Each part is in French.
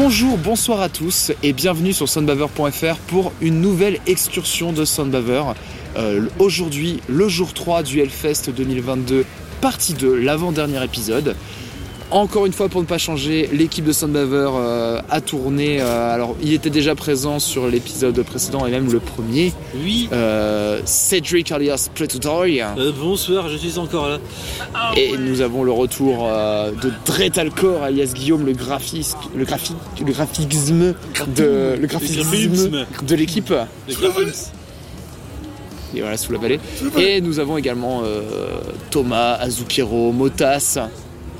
Bonjour, bonsoir à tous et bienvenue sur soundbaver.fr pour une nouvelle excursion de Soundbaver. Euh, Aujourd'hui, le jour 3 du Hellfest 2022, partie 2, l'avant-dernier épisode. Encore une fois, pour ne pas changer, l'équipe de Soundbaver euh, a tourné. euh, alors, il était déjà présent sur l'épisode précédent et même le premier. Oui, Euh, Cedric alias Pretutory. euh, bonsoir, je suis encore là. Et nous avons le retour de Dretalcor alias Guillaume, le graphiste, le graphique, le graphisme de, le graphisme graphisme. de l'équipe. Et voilà, sous la vallée. Et nous avons également Thomas, Azukiro, Motas.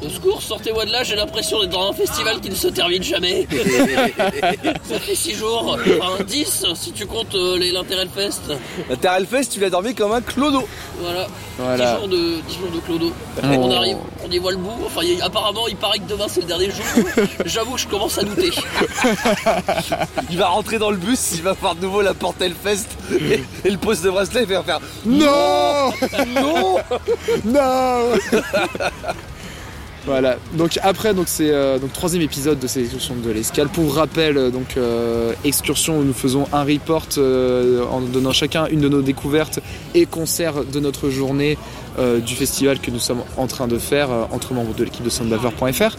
Au secours, sortez-moi de là, j'ai l'impression d'être dans un festival qui ne se termine jamais. Ça fait 6 jours, enfin 10 si tu comptes euh, les Fest. La Terrelfest, tu l'as dormi comme un clodo. Voilà, Voilà. 10 jours de, 10 jours de clodo. Oh. On arrive, on y voit le bout. Enfin, y apparemment, il paraît que demain c'est le dernier jour. J'avoue que je commence à douter. Il va rentrer dans le bus, il va voir de nouveau la porte Hellfest et, et le poste de bracelet, il va faire Non Non Non Voilà, donc après, donc c'est euh, troisième épisode de cette excursion de l'escale. Pour rappel, euh, donc euh, excursion où nous faisons un report euh, en donnant chacun une de nos découvertes et concerts de notre journée du festival que nous sommes en train de faire entre membres de l'équipe de soundbaver.fr.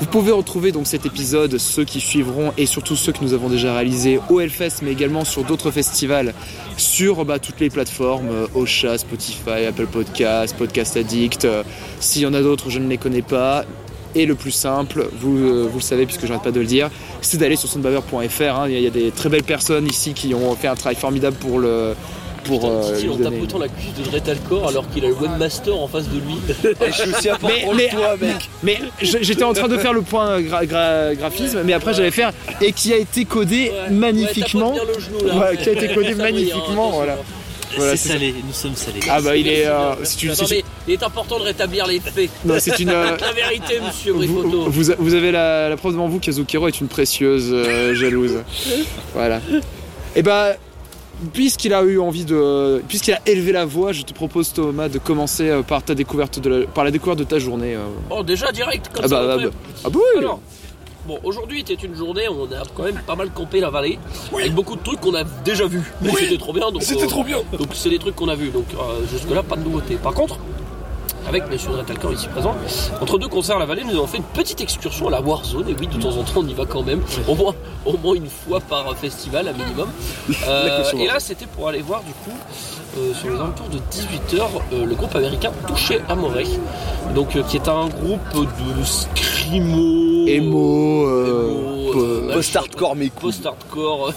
Vous pouvez retrouver donc cet épisode, ceux qui suivront et surtout ceux que nous avons déjà réalisés au Hellfest, mais également sur d'autres festivals, sur bah, toutes les plateformes, euh, Ocha, Spotify, Apple Podcast, Podcast Addict. euh, S'il y en a d'autres, je ne les connais pas. Et le plus simple, vous, euh, vous le savez puisque j'arrête pas de le dire, c'est d'aller sur soundbaver.fr. hein. Il y a des très belles personnes ici qui ont fait un travail formidable pour le. Pour, euh, Titi, on tape autant la cuisse de Dretalcore alors qu'il a le webmaster en face de lui. Et je suis aussi important Mais- mais- que toi, mec. Mais j'étais en train de faire le point gra- gra- graphisme, mais après j'allais faire et qui a été codé Ouais. magnifiquement. Bien le genou, là. Qui a été codé hein, magnifiquement, voilà. Voilà, c'est salé, nous sommes salés. Ah bah il est. euh, si tu- Non, si tu- mais il est important de rétablir les faits. non, c'est une. euh, La vérité, monsieur vous, Brifoto. vous, vous avez la, la preuve devant vous qu'Azukiro est une précieuse euh, jalouse. Voilà. Et bah, puisqu'il a eu envie de. Puisqu'il a élevé la voix, je te propose Thomas de commencer euh, par ta découverte de la, par la découverte de ta journée. euh. Oh, déjà direct comme Ah ça. bah, après. bah, ah bah oui Alors, bon, aujourd'hui était une journée où on a quand même pas mal campé la vallée, avec beaucoup de trucs qu'on a déjà vus. Mais c'était trop bien. donc, C'était euh, trop bien. Donc c'est des trucs qu'on a vus. Donc euh, jusque là, pas de nouveauté. Par contre, avec Monsieur Natalcan ici présent, entre deux concerts à la vallée, nous avons fait une petite excursion à la Warzone. Et oui, de temps en temps, on y va quand même, au moins, au moins une fois par festival, à minimum. Euh, et là, c'était pour aller voir du coup. euh, sur les alentours de 18h, le groupe américain Touché Amoré, donc euh, qui est un groupe de scrimo, Emo, euh, emo, po- euh, Post-hardcore,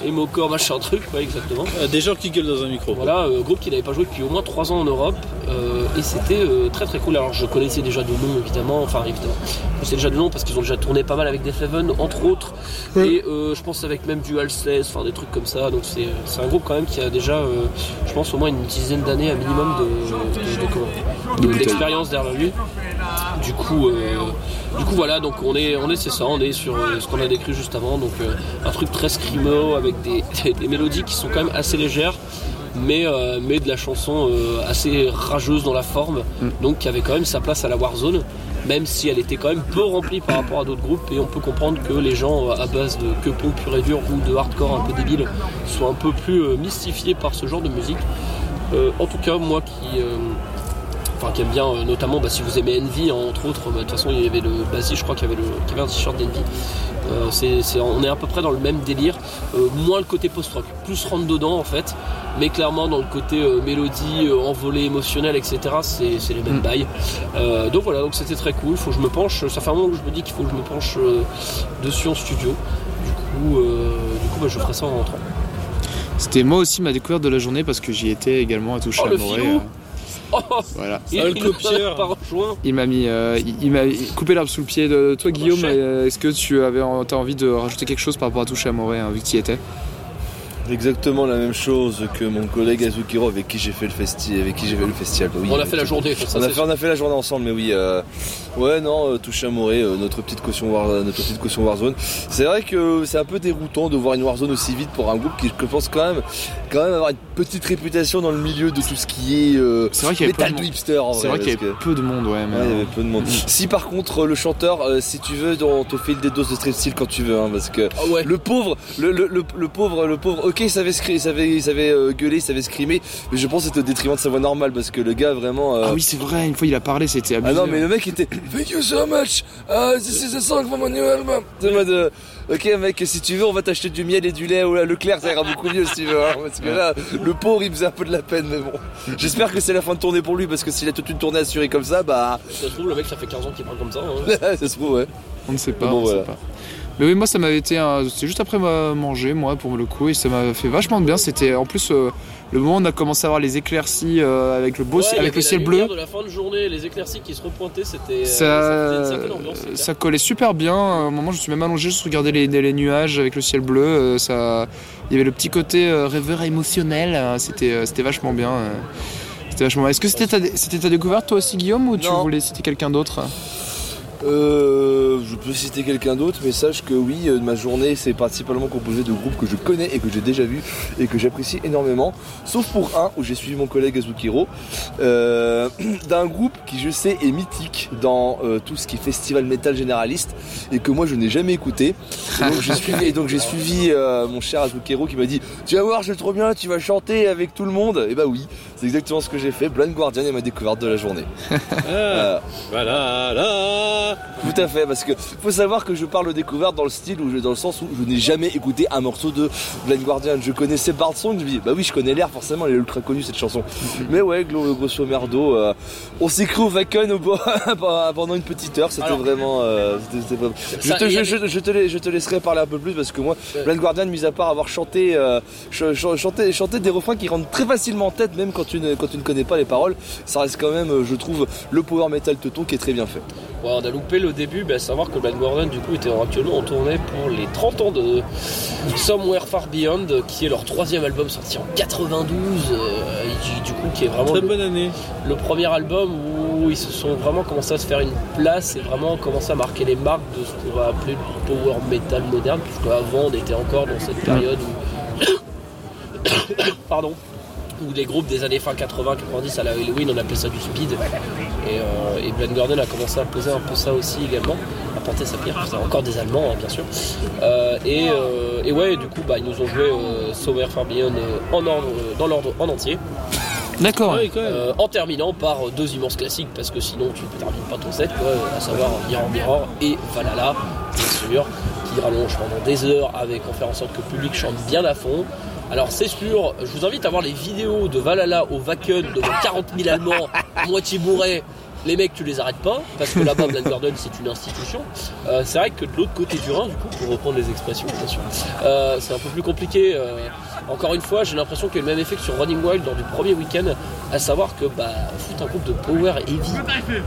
post-hardcore, euh, emo-core, machin truc, ouais, exactement. Euh, des gens qui gueulent dans un micro. Voilà, euh, groupe qui n'avait pas joué depuis au moins 3 ans en Europe, euh, et c'était euh, très très cool. Alors je connaissais déjà de nom évidemment, enfin évidemment, je connaissais déjà de nom parce qu'ils ont déjà tourné pas mal avec Def Heaven entre autres, et euh, je pense avec même du Alcest, enfin des trucs comme ça. Donc c'est c'est un groupe quand même qui a déjà, euh, je pense au moins une dizaine d'années à minimum de, de- d'expérience derrière lui. Du coup, euh, du coup voilà, donc on est, on est c'est ça, on est sur euh, ce qu'on a décrit juste avant, donc euh, un truc très scrimo avec des, des- des mélodies qui sont quand même assez légères, mais, euh, mais de la chanson euh, assez rageuse dans la forme, donc qui avait quand même sa place à la Warzone, même si elle était quand même peu remplie par rapport à d'autres groupes, et on peut comprendre que les gens euh, à base de que pont pur et dur ou de hardcore un peu débile soient un peu plus mystifiés par ce genre de musique. En tout cas, moi qui enfin qui aime bien euh, notamment bah, si vous aimez Envy hein, entre autres bah, de toute façon il y avait le Basi je crois qu'il y avait le qu'il y avait un t-shirt d'Envy Euh, c'est, c'est- on est à peu près dans le même délire. Euh, moins le côté post-rock plus rentre dedans en fait. Mais clairement dans le côté euh, mélodie envolée émotionnelle etc c'est, c'est les mêmes Mm. bails. Donc voilà donc c'était très cool. Faut que je me penche ça fait un moment que je me dis qu'il faut que je me penche dessus en studio. Du coup du coup bah, je ferai ça en rentrant. C'était moi aussi ma découverte de la journée parce que j'y étais également à toucher Oh, à Morée, oh, Voilà. il, Ah, le il m'a mis, euh, il, il m'a coupé l'herbe sous le pied. De toi, Guillaume, chef. euh, est-ce que tu avais, as envie de rajouter quelque chose par rapport à toucher à Morée, hein, vu que tu y étais? Exactement la même chose que mon collègue Azukiro avec qui j'ai fait le festi, avec qui j'ai fait le festival. Oui, On a fait la journée, ça, on, a fait, on a fait la journée ensemble, mais oui. euh, ouais, non, euh, touche à euh, notre petite caution War, notre petite caution Warzone. C'est vrai que c'est un peu déroutant de voir une Warzone aussi vite pour un groupe qui, je pense quand même, quand même avoir une petite réputation dans le milieu de tout ce qui est euh, C'est vrai qu'il y avait peu hipster. C'est vrai qu'il y avait peu de monde, ouais. mais- Ouais, il y avait peu de monde. Si par contre le chanteur, euh, si tu veux, on te file des doses de street style quand tu veux, hein, parce que Ah ouais. le pauvre, le, le, le, le pauvre, le pauvre, ok, il savait, scri- il savait, il savait euh, gueuler, il savait scrimer, mais je pense que c'était au détriment de sa voix normale, parce que le gars vraiment. euh, Ah oui, c'est vrai, une fois il a parlé, c'était abusé. ah non, mais le mec était Thank you so much. Uh, this is a song from my new album. C'est mode, euh, ok, mec, si tu veux, on va t'acheter du miel et du lait ou à Leclerc, ça ira beaucoup mieux si tu veux. hein, parce que là, le pauvre, il faisait un peu de la peine, mais bon. J'espère que c'est la fin de tournée pour lui, parce que s'il a toute une tournée assurée comme ça, bah, Ça se trouve, le mec, ça fait 15 ans qu'il parle comme ça. hein. ça se trouve, ouais. On ne sait pas. Bon, on ne voilà. sait pas. Mais oui, moi ça m'avait été. un- C'est juste après ma- manger, moi, pour le coup, et ça m'a fait vachement de bien. C'était en plus euh, le moment où on a commencé à avoir les éclaircies euh, avec le beau, Ouais, avec le ciel bleu. de la fin de journée, les éclaircies qui se repointaient, c'était. euh, Ça, ça ça collait super bien. À un moment, je suis même allongé, juste regarder les, les nuages avec le ciel bleu. euh, ça, il y avait le petit côté euh, rêveur émotionnel. euh, C'était, euh, c'était vachement bien. euh, C'était vachement. Est-ce que c'était ta, c'était ta découverte toi aussi, Guillaume, ou tu Non. voulais citer quelqu'un d'autre? Euh, je peux citer quelqu'un d'autre, mais sache que oui, euh, ma journée c'est principalement composé de groupes que je connais et que j'ai déjà vus et que j'apprécie énormément. Sauf pour un où j'ai suivi mon collègue Azukiro, euh, d'un groupe qui je sais est mythique dans euh, tout ce qui est festival métal généraliste et que moi je n'ai jamais écouté. Et donc j'ai suivi, euh, mon cher Azukiro qui m'a dit Tu vas voir, c'est trop bien, tu vas chanter avec tout le monde. Et bah oui, c'est exactement ce que j'ai fait. Blind Guardian est ma découverte de la journée. Euh, Voilà, là. tout à fait, parce que faut savoir que je parle de découverte dans le style où je, dans le sens où je n'ai jamais écouté un morceau de Blind Guardian. Je connaissais Bard Song, je me dis bah oui je connais l'air forcément, elle est ultra connue cette chanson. Mais ouais, grosso merdo, euh, on s'est cru au bois pendant une petite heure, c'était vraiment. euh, c'était- c'était vraiment- je, te, il y je, a je- je te, lai- je te laisserai parler un peu plus parce que moi, Ouais. Blind Guardian, mis à part avoir chanté, euh, ch- ch- chanté, chanté des refrains qui rentrent très facilement en tête, même quand tu, ne, quand tu ne connais pas les paroles, ça reste quand même, euh, je trouve, le power metal teuton qui est très bien fait. On a loupé le début, bah, à savoir que Blind Guardian du coup était actuellement en tournée pour les 30 ans de Somewhere Far Beyond, qui est leur troisième album sorti en 92, euh, et du coup qui est vraiment Très le, bonne année. le premier album où ils se sont vraiment commencé à se faire une place et vraiment commencé à marquer les marques de ce qu'on va appeler le power metal moderne, puisque avant on était encore dans cette période où pardon où les groupes des années fin 80-90 à la Halloween on appelait ça du speed et, euh, et Blind Guardian a commencé à poser un peu ça aussi également à porter sa pierre c'est encore des Allemands hein, bien sûr Euh, et, euh, et ouais du coup bah, ils nous ont joué euh, Somewhere Far Beyond euh, en ordre, dans l'ordre en entier D'accord. Oui, quand même. euh, en terminant par euh, deux immenses classiques parce que sinon tu ne termines pas ton set, quoi, à savoir Mirror Mirror et Valhalla, bien sûr, qui rallonge pendant des heures avec en faire en sorte que le public chante bien à fond. Alors c'est sûr, je vous invite à voir les vidéos de Valhalla au Wacken devant 40 000 Allemands, à moitié bourrés. Les mecs, tu les arrêtes pas, parce que là-bas, Blind Guardian, c'est une institution. Euh, c'est vrai que de l'autre côté du Rhin, du coup, pour reprendre les expressions, bien sûr, euh, c'est un peu plus compliqué. euh, encore une fois, j'ai l'impression qu'il y a le même effet que sur Running Wild lors du premier week-end, à savoir que bah, foutre un groupe de power heavy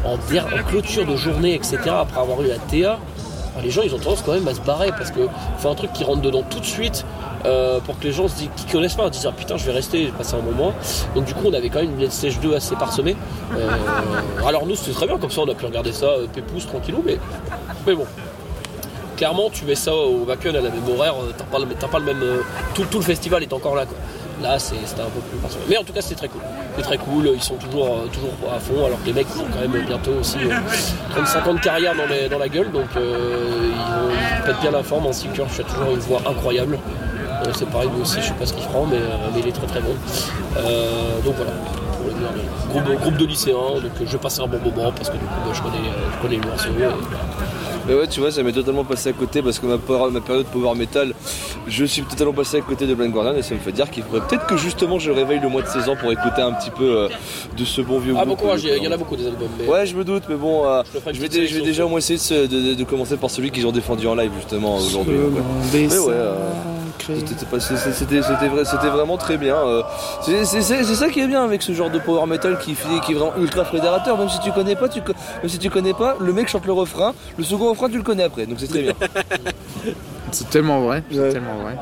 en, en clôture de journée, etc., après avoir eu la TA, les gens ils ont tendance quand même à se barrer parce que faut un truc qui rentre dedans tout de suite euh, pour que les gens se qui connaissent pas, se disent ah, putain je vais rester, j'ai passé un moment. Donc du coup on avait quand même une sèche 2 assez parsemée. Euh, alors nous c'était très bien comme ça on a pu regarder ça euh, pépouze tranquillou mais, mais bon. Clairement tu mets ça au Wacken à la même horaire, t'as pas, le- même. tout le festival est encore là quoi. Là c'est- c'était un peu plus. Mais en tout cas c'était très cool. C'est très cool, ils sont toujours, euh, toujours à fond alors que les mecs ont quand même bientôt aussi euh, 35 ans de carrière dans, les- la gueule donc euh, ils, pètent bien la forme ainsi que Kirsch a toujours une voix incroyable. Euh, c'est pareil lui aussi je sais pas ce qu'il fera mais, euh, mais il est très très bon. Donc voilà. Pour le groupe, de lycéens, donc je vais passer un bon moment parce que du coup bah, je, connais, je connais le morceau. Mais ouais, tu vois, ça m'est totalement passé à côté parce que ma, power- ma période power metal, je suis totalement passé à côté de Blind Guardian et ça me fait dire qu'il faudrait peut-être que justement je réveille le mois de 16 ans pour écouter un petit peu euh, de ce bon vieux Ah bon courage, il y, en a beaucoup des albums. Mais... Ouais, je me doute, mais bon, euh, Je vais je déjà au moins essayer de, se- de- de- de commencer par celui qu'ils ont défendu en live justement aujourd'hui. Ouais. Mais ouais, euh. C'était vrai- vraiment très bien. euh. C'est ça qui est bien avec ce genre de power metal qui, est vraiment ultra fédérateur. Même si tu connais pas, tu, même si tu connais pas, le mec chante le refrain, le second refrain tu le connais après, donc c'est très bien. C'est tellement vrai. C'est Ouais. tellement vrai.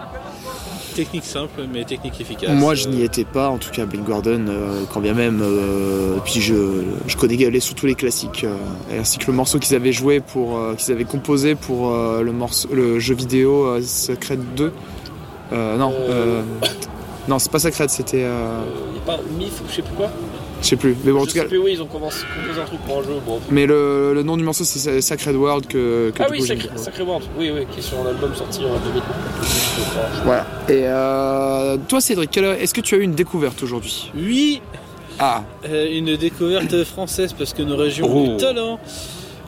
technique simple, mais technique efficace. Moi, je n'y étais pas, en tout cas, Blind Gordon, euh, quand bien même. euh, puis je, je connais les, surtout les classiques, euh, ainsi que le morceau qu'ils avaient joué pour, euh, qu'ils avaient composé pour euh, le morceau, le jeu vidéo euh, Sacred 2. Euh, non, euh, non, c'est pas Sacred, c'était, euh, Il n'y a pas un mythe ou je sais plus quoi je sais plus. Mais bon, en tout cas, sais plus, oui, ils ont commencé composé un truc pour un jeu. Bon. mais le, le nom du morceau c'est Sacred World que, que Ah oui. Sacré World, oui, oui, qui est sur un album sorti en 2000. Voilà. Et euh, toi, Cédric, est-ce que tu as eu une découverte aujourd'hui? Oui, Ah, euh, une découverte française parce que nous régions Oh. du talent.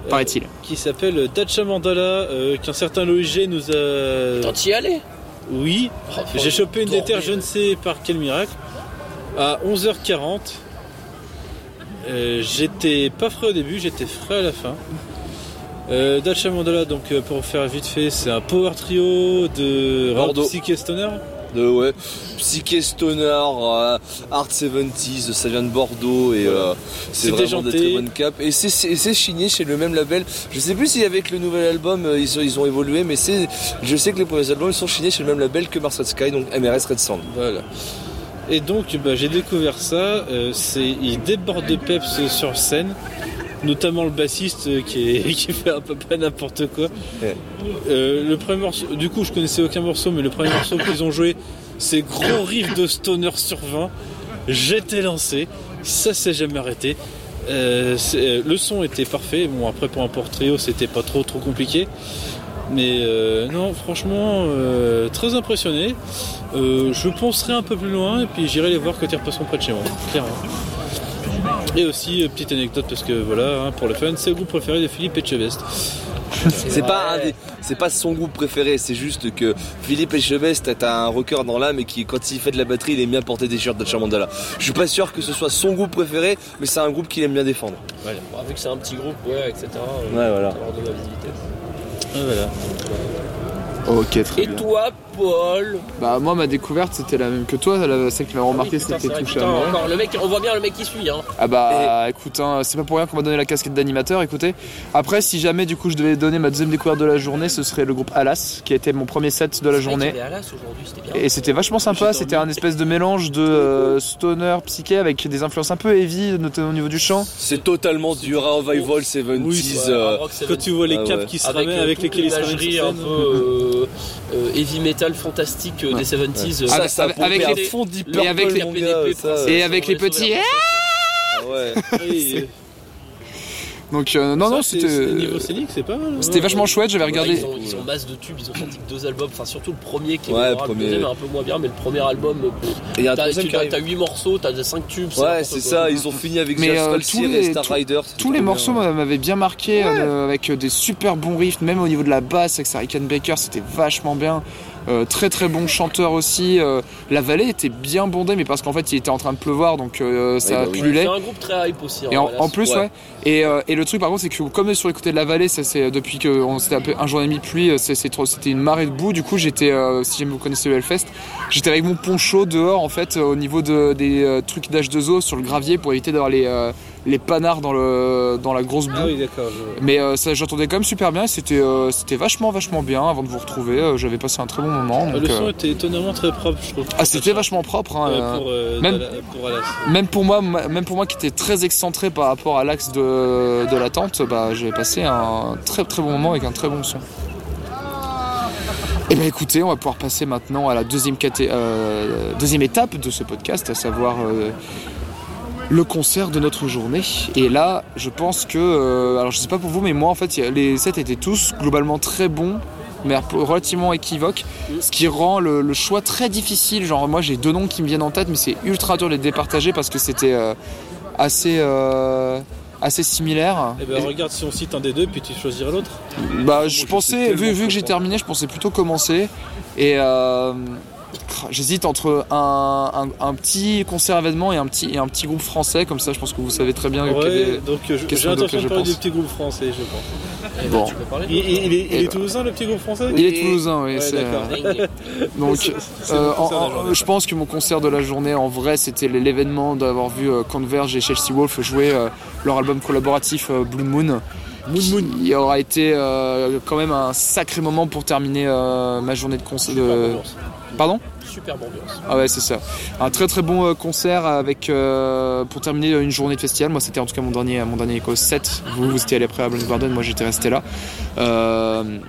euh, paraît-il. qui s'appelle Dacha Mandala, euh, qu'un certain Loïc G nous a. T'en t'y allais Oui, Oh, j'ai chopé une déterre, je ne sais par quel miracle, à 11h40. Euh, j'étais pas frais au début, j'étais frais à la fin. Euh, Dacha Mandala, donc euh, pour faire vite fait, c'est un power trio de Bordeaux. Psyche et Stoner. De ouais, Psyché Stoner, euh, Art 70s, ça vient de Bordeaux et euh, c'est vraiment de déjanté. très bonne cap. Et c'est- signé chez le même label. Je sais plus si avec le nouvel album euh, ils, ont- ils ont évolué, mais c'est je sais que les premiers albums ils sont signés chez le même label que Mars Red Sky, donc MRS Red Sand. Voilà. Et donc bah, j'ai découvert ça, euh, c'est, il déborde de peps sur scène, notamment le bassiste euh, qui, est, qui fait un peu pas n'importe quoi. Ouais. Euh, le premier morceau, du coup je connaissais aucun morceau, mais le premier morceau qu'ils ont joué, c'est gros riff de stoner sur 20. J'étais lancé, ça s'est jamais arrêté. Euh, euh, le son était parfait, bon après pour un portrait c'était pas trop trop compliqué. Mais euh, non, franchement, euh, très impressionné. Euh, je penserai un peu plus loin et puis j'irai les voir quand ils repasseront près de chez moi, clairement. Et aussi, euh, petite anecdote, parce que voilà, hein, pour le fun, c'est le groupe préféré de Philippe Etchebest. C'est pas c'est pas son groupe préféré, c'est juste que Philippe Etchebest est un rocker dans l'âme et qui quand il fait de la batterie il aime bien porter des shirts de Chamandala. Je suis pas sûr que ce soit son groupe préféré, mais c'est un groupe qu'il aime bien défendre. Bon, vu que c'est un petit groupe, ouais, etc. euh, Ouais, voilà. avoir de la visibilité. Voilà. Ok, très Et bien. toi, Paul Bah moi ma découverte c'était la même que toi, la- celle qui m'a remarqué Ah oui, putain, c'était touché à encore, le mec, on voit bien le mec qui suit. Hein. Ah bah écoute, hein, c'est pas pour rien qu'on m'a donné la casquette d'animateur, écoutez. Après si jamais du coup je devais donner ma deuxième découverte de la journée, ce serait le groupe Alas, qui était mon premier set de la journée. Bien. Et c'était vachement sympa, c'était un espèce de mélange de euh, stoner psyché avec des influences un peu heavy, notamment au niveau du chant. C'est totalement du revival 70s. Oui, euh, Quand tu vois les Ah caps ouais. qui se avec, ramènent, euh, avec toute lesquels ils se ramènent un peu euh, euh, heavy metal fantastique euh, Ouais. des 70s. euh, ça, Avec- ça avec- pompait avec à les- fond Deep les- Et avec les- Et avec les petits. ouais. Oui, Donc euh, non ça, non c'était c'est- Niveau scénique, c'est pas mal. c'était vachement chouette, j'avais regardé. ils, ont, ils ont masse de tubes, ils ont sorti deux albums, enfin surtout le premier qui est Ouais, mémorable, premier. le deuxième est un peu moins bien, mais le premier album, pff, Et t'as troisième qui arrive. 8 morceaux, t'as 5 tubes. Ouais, c'est ça, ils ont fini avec Mais, euh, tous et les- Star Rider. Tous les morceaux m'avaient bien marqué euh, avec des super bons riffs, même au niveau de la basse avec Sarah Baker, c'était vachement bien. Euh, très très bon chanteur aussi. Euh, la vallée était bien bondée, mais parce qu'en fait il était en train de pleuvoir, donc euh, ça bah oui. pullulait. C'est un groupe très hype aussi. hein, Et en, plus, ouais. ouais. Et, euh, et le truc par contre, c'est que comme sur les côtés de la vallée, ça c'est depuis que on s'était appelé un jour et demi de pluie, c'était une marée de boue. Du coup, j'étais, euh, si jamais vous connaissez le Hellfest, j'étais avec mon poncho dehors en fait, au niveau de, des euh, trucs d'H2O sur le gravier pour éviter d'avoir les, euh, les panards dans, le, dans la grosse boue. Ah oui, d'accord. je- Mais euh, ça, j'entendais quand même super bien. C'était, euh, c'était vachement, vachement bien avant de vous retrouver. euh, J'avais passé un très bon moment. Ah, donc, Le son était étonnamment très propre, je trouve. ah, c'était vachement propre. hein, pour, même- pour Alas. même pour moi, même pour moi qui était très excentré par rapport à l'axe de, de l'attente, bah, j'ai passé un très très bon moment avec un très bon son. Et bien écoutez, on va pouvoir passer maintenant à la deuxième, caté- deuxième étape de ce podcast, à savoir le concert de notre journée. Et là, je pense que, euh, alors je sais pas pour vous, mais moi en fait, les sets étaient tous globalement très bons, mais relativement équivoques, ce qui rend le, le choix très difficile. Genre moi j'ai deux noms qui me viennent en tête, mais c'est ultra dur de les départager parce que c'était euh, assez euh, assez similaire. Eh ben, regarde si on cite un des deux, puis tu choisiras l'autre. Bah, je je sais pensais, vu, vu que j'ai terminé, je pensais plutôt commencer. Et euh, j'hésite entre un, un- un petit concert événement et un petit, et un petit groupe français. Comme ça, je pense que vous savez très bien. quel Ouais, est- donc j'ai l'intention de parler je du pense. petit groupe français, je pense. Eh ben, Bon. Il, il- il est, il est bah. toulousain, le petit groupe français Il est toulousain, oui. Ouais, c'est, d'accord. euh, donc, C'est- c'est euh, en- en- je pense que mon concert de la journée, en vrai, c'était l'événement d'avoir vu euh, Converge et Chelsea Wolf jouer euh, leur album collaboratif euh, Blue Moon. qui aura été euh, quand même un sacré moment pour terminer euh, ma journée de concert. De-. Pardon Superbe ambiance. Ah ouais, c'est ça. Un très très bon euh, concert avec euh, pour terminer une journée de festival. Moi, c'était en tout cas mon dernier mon dernier Echo 7. Vous vous étiez allé après à Blind Garden, moi j'étais resté là. Euh,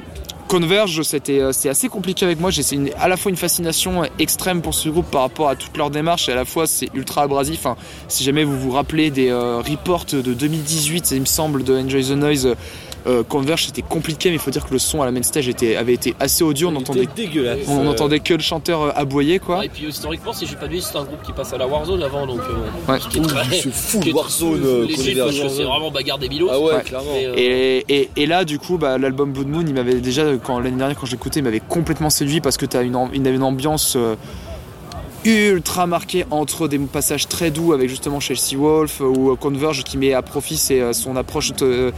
Converge, c'était euh, assez compliqué avec moi. J'ai à la fois une fascination extrême pour ce groupe par rapport à toute leur démarche et à la fois c'est ultra abrasif. Enfin, si jamais vous vous rappelez des euh, reports de 2018, il me semble, de Enjoy the Noise. Euh, Converge c'était compliqué mais il faut dire que le son à la main stage était, avait été assez audio on entendait, dégueulasse. on entendait que le chanteur euh, aboyer quoi Ah, et puis historiquement, si j'ai pas dit, c'est un groupe qui passe à la Warzone avant, donc. euh, Ouais. ce qui est très- C'est fou qui est Warzone, c'est vraiment bagarre des bilos. Ah ouais, Ouais. clairement. Mais, euh, Et, et, et là, du coup, bah, l'album Blood Moon, il m'avait déjà, quand l'année dernière, quand j'écoutais, il m'avait complètement séduit parce que tu as une, une, une ambiance euh, ultra marquée entre des passages très doux avec justement Chelsea Wolf ou Converge qui met à profit c'est, son approche euh,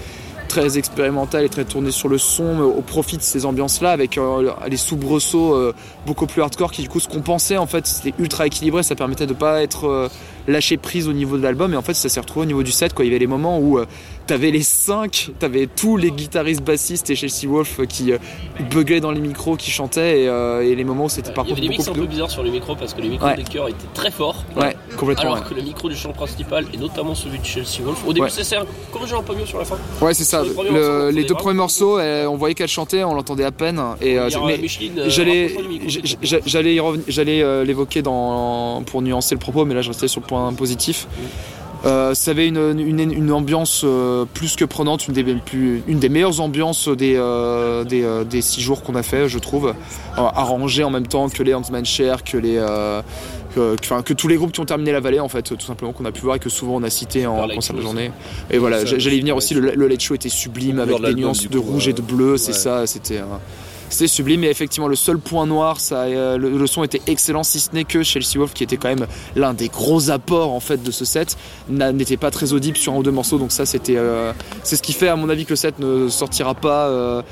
très expérimentale et très tournée sur le son mais au profit de ces ambiances là avec euh, les soubresauts euh, beaucoup plus hardcore qui du coup se compensaient en fait c'était ultra équilibré ça permettait de pas être euh, lâché prise au niveau de l'album et en fait ça s'est retrouvé au niveau du set quoi il y avait les moments où euh, t'avais les cinq t'avais tous les guitaristes bassistes et Chelsea Wolf qui buglaient dans les micros qui chantaient et, et les moments où c'était par il y avait contre des mix un peu bizarres sur les micros parce que les micros Ouais. des chœurs étaient très forts. ouais complètement Alors ouais. que le micro du chant principal et notamment celui de Chelsea Wolf, au début Ouais. c'est c'est un- un peu mieux sur la fin. Ouais, c'est ça. Les Le- deux premiers morceaux, euh, on voyait qu'elle chantait, on l'entendait à peine. Et euh, euh, j'allais, j'allais euh, l'évoquer dans pour nuancer le propos, mais là je restais sur le point positif. Euh, ça avait une, une, une ambiance euh, plus que prenante, une des, plus, une des meilleures ambiances des, euh, des, des six jours qu'on a fait, je trouve. Euh, arrangé en même temps que les Huntsman Share, que les. Euh, que, que- enfin, que tous les groupes qui ont terminé la vallée en fait tout simplement qu'on a pu voir et que souvent on a cité en concert de journée. et voilà j'allais y venir aussi le, le Late Show était sublime avec des nuances de coup, rouge et de bleu c'est ça c'était c'était sublime. Et effectivement le seul point noir euh, le, son était excellent si ce n'est que Chelsea Wolf qui était quand même l'un des gros apports en fait de ce set n'était pas très audible sur un ou deux morceaux. Donc ça c'était euh, c'est ce qui fait à mon avis que le set ne sortira pas euh,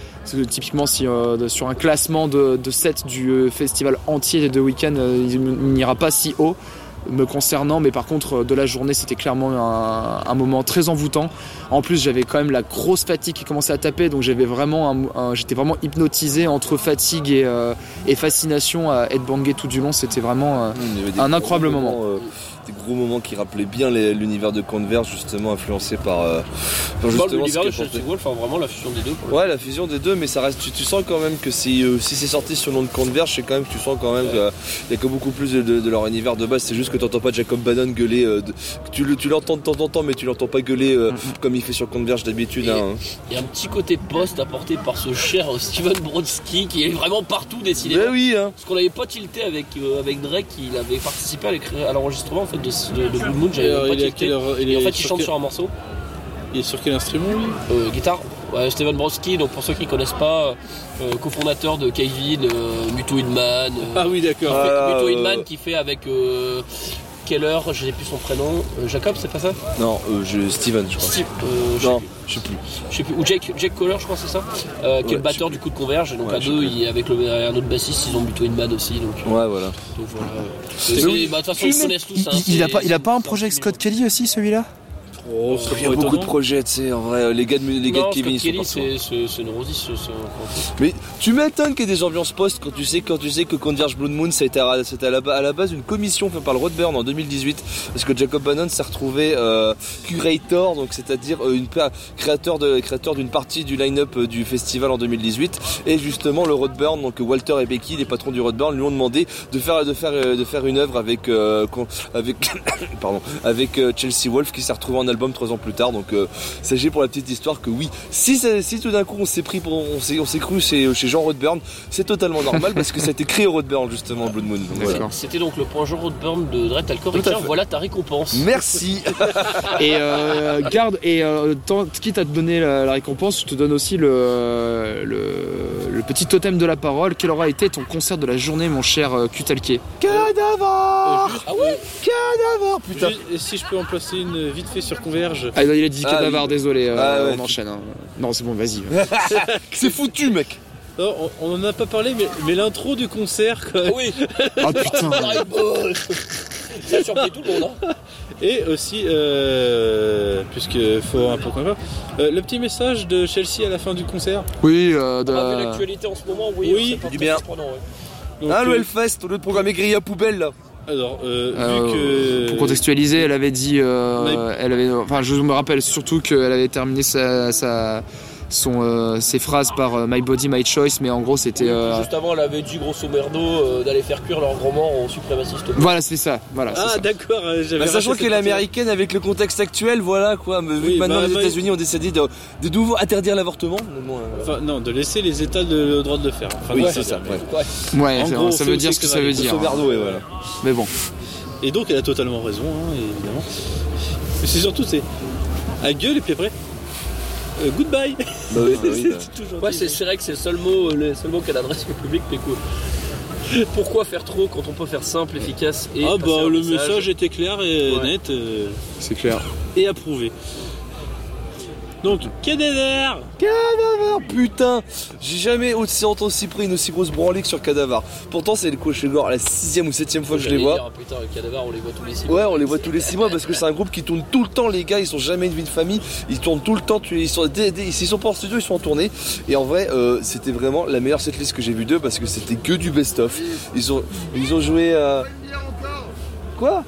typiquement sur un classement de, sets du festival entier de week-end euh, il n'ira pas si haut me concernant, mais par contre de la journée c'était clairement un, un moment très envoûtant. En plus j'avais quand même la grosse fatigue qui commençait à taper, donc j'avais vraiment, un- un- j'étais vraiment hypnotisé entre fatigue et, euh, et fascination à être bangé tout du long. C'était vraiment euh, Un incroyable moments, euh, des gros moments qui rappelaient bien l'univers de Converge, justement influencé par, euh, par justement ce l'univers de Chelsea Wolf, enfin vraiment la fusion des deux. Ouais, la fusion des deux, mais ça reste. Tu, tu sens quand même que si, euh, si c'est sorti sur le nom de Converge, c'est quand même. Tu sens quand même qu'il y a que beaucoup plus de, de- de leur univers de base. C'est juste que t'entends pas Jacob Bannon gueuler. euh, de- que tu le- tu l'entends de temps en temps, mais tu l'entends pas gueuler euh, comme il fait sur Converge d'habitude. Et- hein. Il y a un petit côté post apporté par ce cher euh, Steven Brodsky qui est vraiment partout décidé. Ben oui, hein. Parce qu'on n'avait pas tilté avec, euh, avec Drake, il avait participé à l'enregistrement en fait, de, de, de Blue Moon, j'avais alors, pas il est à tilté. quelle heure il Et en fait, il sur chante quel- sur un morceau, Il est sur quel instrument lui euh, guitare. Ouais, Steven Brodsky, donc pour ceux qui ne connaissent pas, euh, cofondateur de Kevin, euh, Muto Hidman, euh, Ah oui, d'accord. Ah, Muto euh, Hidman qui fait avec euh, Keller, je n'ai plus son prénom, euh, Jacob, c'est pas ça? Non, euh, je, Steven, je crois. Steve, euh, je Non, je sais plus. je sais plus, ou Jake, Jake je crois, c'est ça, euh, qui est le batteur du coup de Converge. Et donc Ouais, à deux, il, avec le, un autre bassiste, ils ont Muto Hidman aussi. Donc, euh, Ouais, voilà. donc voilà. Bah, De toute façon, ils se connaissent tous. hein, il, il a c'est- pas, il a pas un projet avec. Scott Kelly aussi celui-là? Oh, c'est Il y a beaucoup de projets, tu sais, en vrai. Les gars de, les gars de Kevin, Scott ils sont Kelly, partout. c'est Neurosis. c'est- Mais tu m'étonnes qu'il y ait des ambiances post quand tu sais, quand tu sais que Converge Blood Moon c'était à, à, la, à la base une commission faite par le Roadburn en 2018 parce que Jacob Bannon s'est retrouvé euh, curator donc c'est-à-dire euh, une créateur de créateur d'une partie du line-up euh, du festival en 2018 et justement le Roadburn donc Walter et Becky les patrons du Roadburn lui ont demandé de faire de faire euh, de faire une œuvre avec euh, avec pardon avec euh, Chelsea Wolf qui s'est retrouvé en album trois ans plus tard donc euh, sachez pour la petite histoire que oui si, si tout d'un coup on s'est pris pour on s'est on s'est cru chez, chez Jean Roadburn c'est totalement normal parce que ça a été créé au Roadburn justement Blood Moon Donc, voilà. C'était donc le point jour Roadburn de Dread Alcor. Voilà ta récompense. merci Et euh, garde, et euh, tant- quitte à te donner la, la récompense, je te donne aussi le, le, le petit totem de la parole. Quel aura été ton concert de la journée, mon cher euh, Cutalqué Cadavre Juste- Ah ouais Cadavre putain juste- et si je peux en placer une vite fait sur Converge Ah, il a dit Ah, cadavar, oui. désolé, euh, Ah, ouais. on enchaîne. hein. Non, c'est bon, vas-y. c'est foutu mec Non, on, on en a pas parlé, mais, mais l'intro du concert, quoi. Ah oui Ah putain Ça a surpris tout le monde. Hein. Et aussi, euh, puisque faut un peu euh, le petit message de Chelsea à la fin du concert. Oui, euh, de- On a vu l'actualité en ce moment, oui, Oui, c'est pas du bien. surprenant, ouais. Donc, Ah, le euh, Hellfest, au lieu de programmer grille à poubelle là. alors, euh, Euh, vu que Pour contextualiser, elle avait dit, euh, Mais- elle avait, enfin, je me rappelle surtout qu'elle avait terminé sa, sa- son, euh, ses phrases par euh, My Body, My Choice, mais en gros c'était. euh, Juste avant, elle avait dit grosso merdo euh, d'aller faire cuire leur grand mort en suprémaciste. Voilà, c'est ça. Voilà, Ah ça. d'accord, euh, j'avais Bah, sachant qu'elle est américaine avec le contexte actuel, voilà quoi. Mais vu Oui, que maintenant bah, les bah, États-Unis ont décidé de, de nouveau interdire l'avortement. euh, Enfin, non, de laisser les États de- le droit de le faire. Enfin, Oui, c'est ça. ouais. Ouais. Ouais, En ça- gros, ça veut dire ce que ça veut dire. Et voilà. Mais bon. Et donc elle a totalement raison, hein, évidemment. Mais c'est surtout, c'est à gueule et puis après, euh, goodbye. Bah oui, bah oui, bah. C'est toujours Ouais, c'est c'est vrai que c'est le seul mot, le seul mot qu'elle adresse au public, mais cool. Pourquoi faire trop quand on peut faire simple, efficace et Ah bah le message était clair et Ouais. net euh, C'est clair. et approuvé. Donc, Cadaver Cadavar, putain J'ai jamais aussi entendu aussi pris une aussi grosse branlée que sur Cadavar. Pourtant, c'est le coach Gore la sixième ou septième fois que je les vois. dire, Putain, le cadavre, on les voit tous les six mois. Ouais, on les voit tous les 6 mois parce que c'est un groupe qui tourne tout le temps, les gars. Ils sont jamais une vie de famille. Ils tournent tout le temps. Ils sont, dès- dès- s'ils sont pas en studio, ils sont en tournée. Et en vrai, euh, c'était vraiment la meilleure setlist que j'ai vue d'eux parce que c'était que du best-of. Ils ont, ils ont joué. euh, Quoi?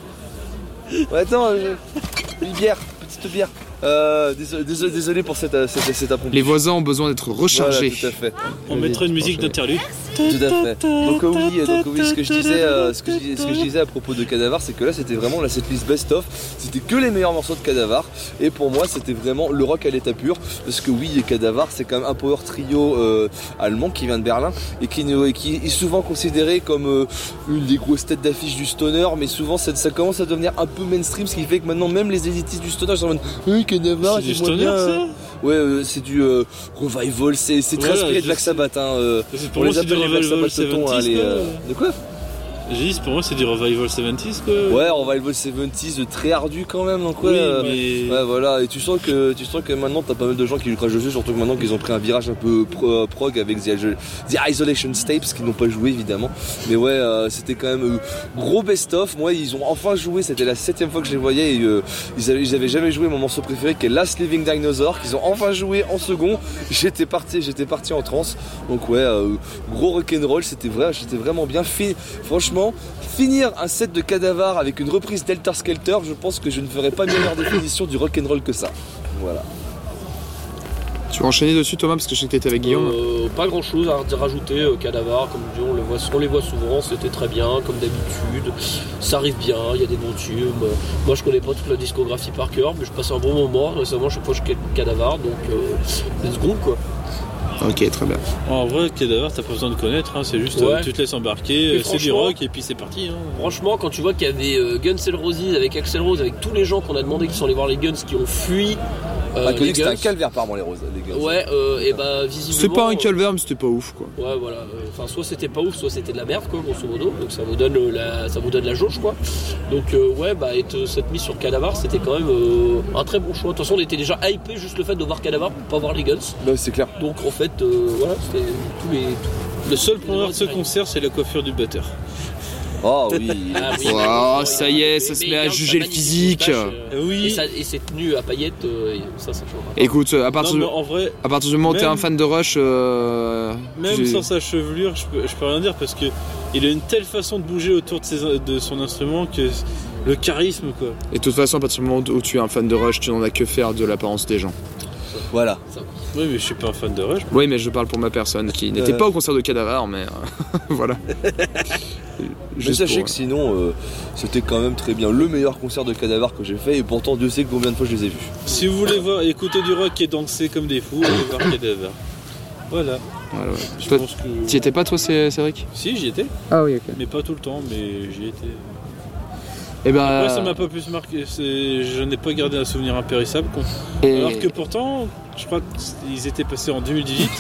Ouais, Attends, je- une bière, petite bière. Euh, désolé, désolé, pour cette, euh, cette, cette apprenti- Les voisins ont besoin d'être rechargés. Voilà, tout à fait. On mettrait une musique d'interlude. Tout à fait. Donc euh, oui, euh, donc oui, ce que je disais, euh, ce, que je, dis- ce que je disais à propos de Cadavar, c'est que là c'était vraiment la setlist best-of. C'était que les meilleurs morceaux de Cadavar. Et pour moi, c'était vraiment le rock à l'état pur. Parce que oui, Cadavar, c'est quand même un power trio euh, allemand qui vient de Berlin et qui, ne- et qui est souvent considéré comme euh, une des grosses têtes d'affiche du stoner. Mais souvent, ça, ça commence à devenir un peu mainstream, ce qui fait que maintenant même les élitistes du stoner sont en mode, oui, Cadavar, C'est du moi stoner bien. ça Ouais, euh, c'est du euh, revival, c'est c'est très inspiré de Black. Sabbath. Hein, euh, C'est- Pour on moi les c'est du revival Sabbath teutons, hein, 70s les, quoi. euh, De quoi Dit pour moi c'est du revival 70s quoi. Ouais, Revival 70s, très ardu quand même, donc ouais. Oui, mais- Ouais, voilà, et tu sens que tu sens que maintenant t'as pas mal de gens qui lui crachent dessus, surtout que maintenant qu'ils ont pris un virage un peu pro- prog avec The, The Isolation Tapes, qu'ils n'ont pas joué évidemment. Mais ouais, euh, c'était quand même euh, gros best-of. Moi, ils ont enfin joué, c'était la septième fois que je les voyais, et euh, ils, avaient, ils avaient jamais joué mon morceau préféré qui est Last Living Dinosaur, qu'ils ont enfin joué en second. J'étais parti, j'étais parti en transe. Donc ouais, gros rock'n'roll, c'était vrai, c'était vraiment bien fait. Franchement, finir un set de Cadavar avec une reprise d'Elter Skelter, je pense que je ne ferai pas meilleure définition du rock'n'roll que ça. Voilà. Tu vas enchaîner dessus Thomas parce que je sais que t'étais avec Guillaume. Euh, pas grand chose à rajouter, euh, Cadavar, comme je dis, on, le voit, on les voit souvent, c'était très bien, comme d'habitude. Ça arrive bien, il y a des bons tubes. Euh, Moi je connais pas toute la discographie par cœur, mais je passe un bon moment. Récemment, chaque fois je fais Cadavar, donc euh, let's go quoi. Ok, très bien. En vrai, Cadaver, t'as pas besoin de connaître, hein, c'est juste Ouais. euh, tu te laisses embarquer, Et euh, c'est du rock et puis c'est parti. Hein. Franchement, quand tu vois qu'il y avait euh, Guns N' Roses avec Axel Rose, avec tous les gens qu'on a demandé qui sont allés voir les Guns, qui ont fui. Euh, Ah, c'était un Guns. calvaire apparemment les roses, les gars. Ouais, euh, et bah visiblement. C'était pas un euh, calvaire, mais c'était pas ouf quoi. Ouais, voilà. Enfin, soit c'était pas ouf, soit c'était de la merde, quoi, grosso modo. Donc ça vous donne la, ça vous donne la jauge, quoi. Donc euh, ouais, bah être cette mise sur Cadavar, c'était quand même euh, un très bon choix. De toute façon, on était déjà hypé juste le fait de voir Cadavar pour pas voir les Guns. Ouais, c'est clair. Donc en fait, euh, voilà, c'était tous les. tous- Le seul point de ce concert, c'est la coiffure du batteur. Oh oui. Ah oui, Oh, mais- ça y est, ça se met à juger le physique. euh, Oui. Et, ses tenues à paillettes, euh, et ça, ça change. Écoute, à partir, du, en vrai, à partir du moment où t'es même- un fan de Rush, euh, même sans sa chevelure, je peux, je peux rien dire parce que il a une telle façon de bouger autour de, ses- de son instrument que le charisme quoi. et de toute façon, à partir du moment où tu es un fan de Rush, tu n'en as que faire de l'apparence des gens. Voilà. Oui, mais je suis pas un fan de Rush. Oui, mais je parle pour ma personne qui n'était Euh. pas au concert de Cadavar, mais voilà. Mais Juste sachez que sinon, euh, c'était quand même très bien. Le meilleur concert de Cadavar que j'ai fait, et pourtant Dieu sait combien de fois je les ai vus. Si vous voulez voir, écouter du rock et danser comme des fous, allez voir Cadaver. Voilà. euh, voilà, ouais. Je Toi, pense que. T'y étais pas toi, Cé- Cédric? Si, j'y étais, Ah oui, ok. mais pas tout le temps, mais j'y étais. Et ben, Après, ça m'a pas plus marqué. Je n'ai pas gardé un souvenir impérissable. et- Alors que pourtant, je crois qu'ils étaient passés en 2018